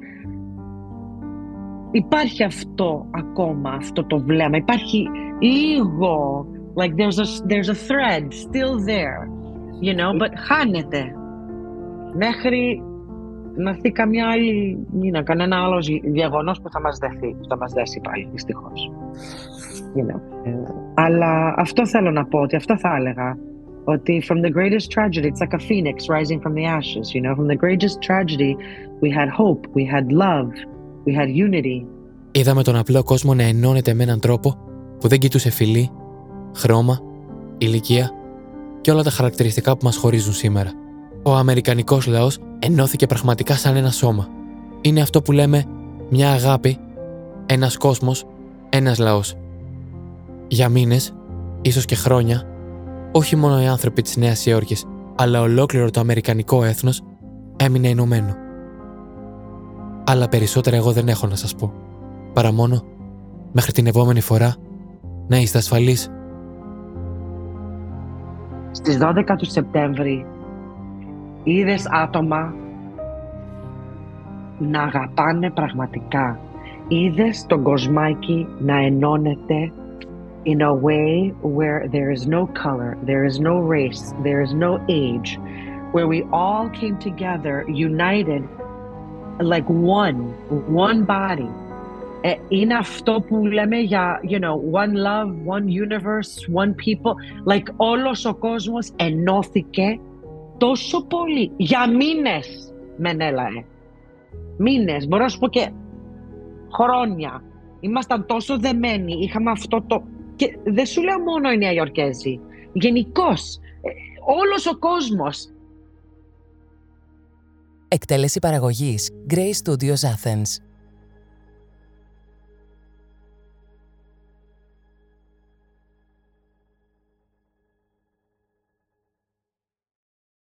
υπάρχει αυτό ακόμα, αυτό το βλέμμα. Υπάρχει λίγο, like there's a, there's a thread still there, you know, but χάνεται. Μέχρι να έρθει καμιά άλλη, είναι, κανένα άλλο γεγονός που θα μας δεθεί, που θα μας δέσει πάλι, δυστυχώς. You know. Αλλά αυτό θέλω να πω, ότι αυτό θα έλεγα. Ότι from the greatest tragedy, it's like a phoenix rising from the ashes, you know; From the greatest tragedy, we had hope, we had love, we had unity. Είδαμε τον απλό κόσμο να ενώνεται με έναν τρόπο που δεν κοιτούσε φυλή, χρώμα, ηλικία και όλα τα χαρακτηριστικά που μας χωρίζουν σήμερα. Ο Αμερικανικός λαός ενώθηκε πραγματικά σαν ένα σώμα. Είναι αυτό που λέμε μια αγάπη, ένας κόσμος, ένας λαός. Για μήνες, ίσως και χρόνια, όχι μόνο οι άνθρωποι της Νέας Υόρκης, αλλά ολόκληρο το αμερικανικό έθνος έμεινε ενωμένο. Αλλά περισσότερα εγώ δεν έχω να σας πω. Παρά μόνο, μέχρι την επόμενη φορά, να είστε ασφαλείς. Στις 12 του Σεπτέμβρη είδες άτομα να αγαπάνε πραγματικά. Είδες τον κοσμάκι να ενώνεται in a way where there is no color, there is no race, there is no age, where we all came together, united, like one, one body. Ε, είναι αυτό που λέμε για, you know, one love, one universe, one people. Like όλος ο κόσμος ενώθηκε τόσο πολύ, για μήνες, μενέλαε. Μήνες, μπορώ να σου πω και χρόνια. Ήμασταν τόσο δεμένοι, είχαμε αυτό το... Και δεν σου λέω μόνο οι Νέα Υορκέζοι, γενικώς. όλος ο κόσμος. Εκτέλεση παραγωγής Grey Studios Athens.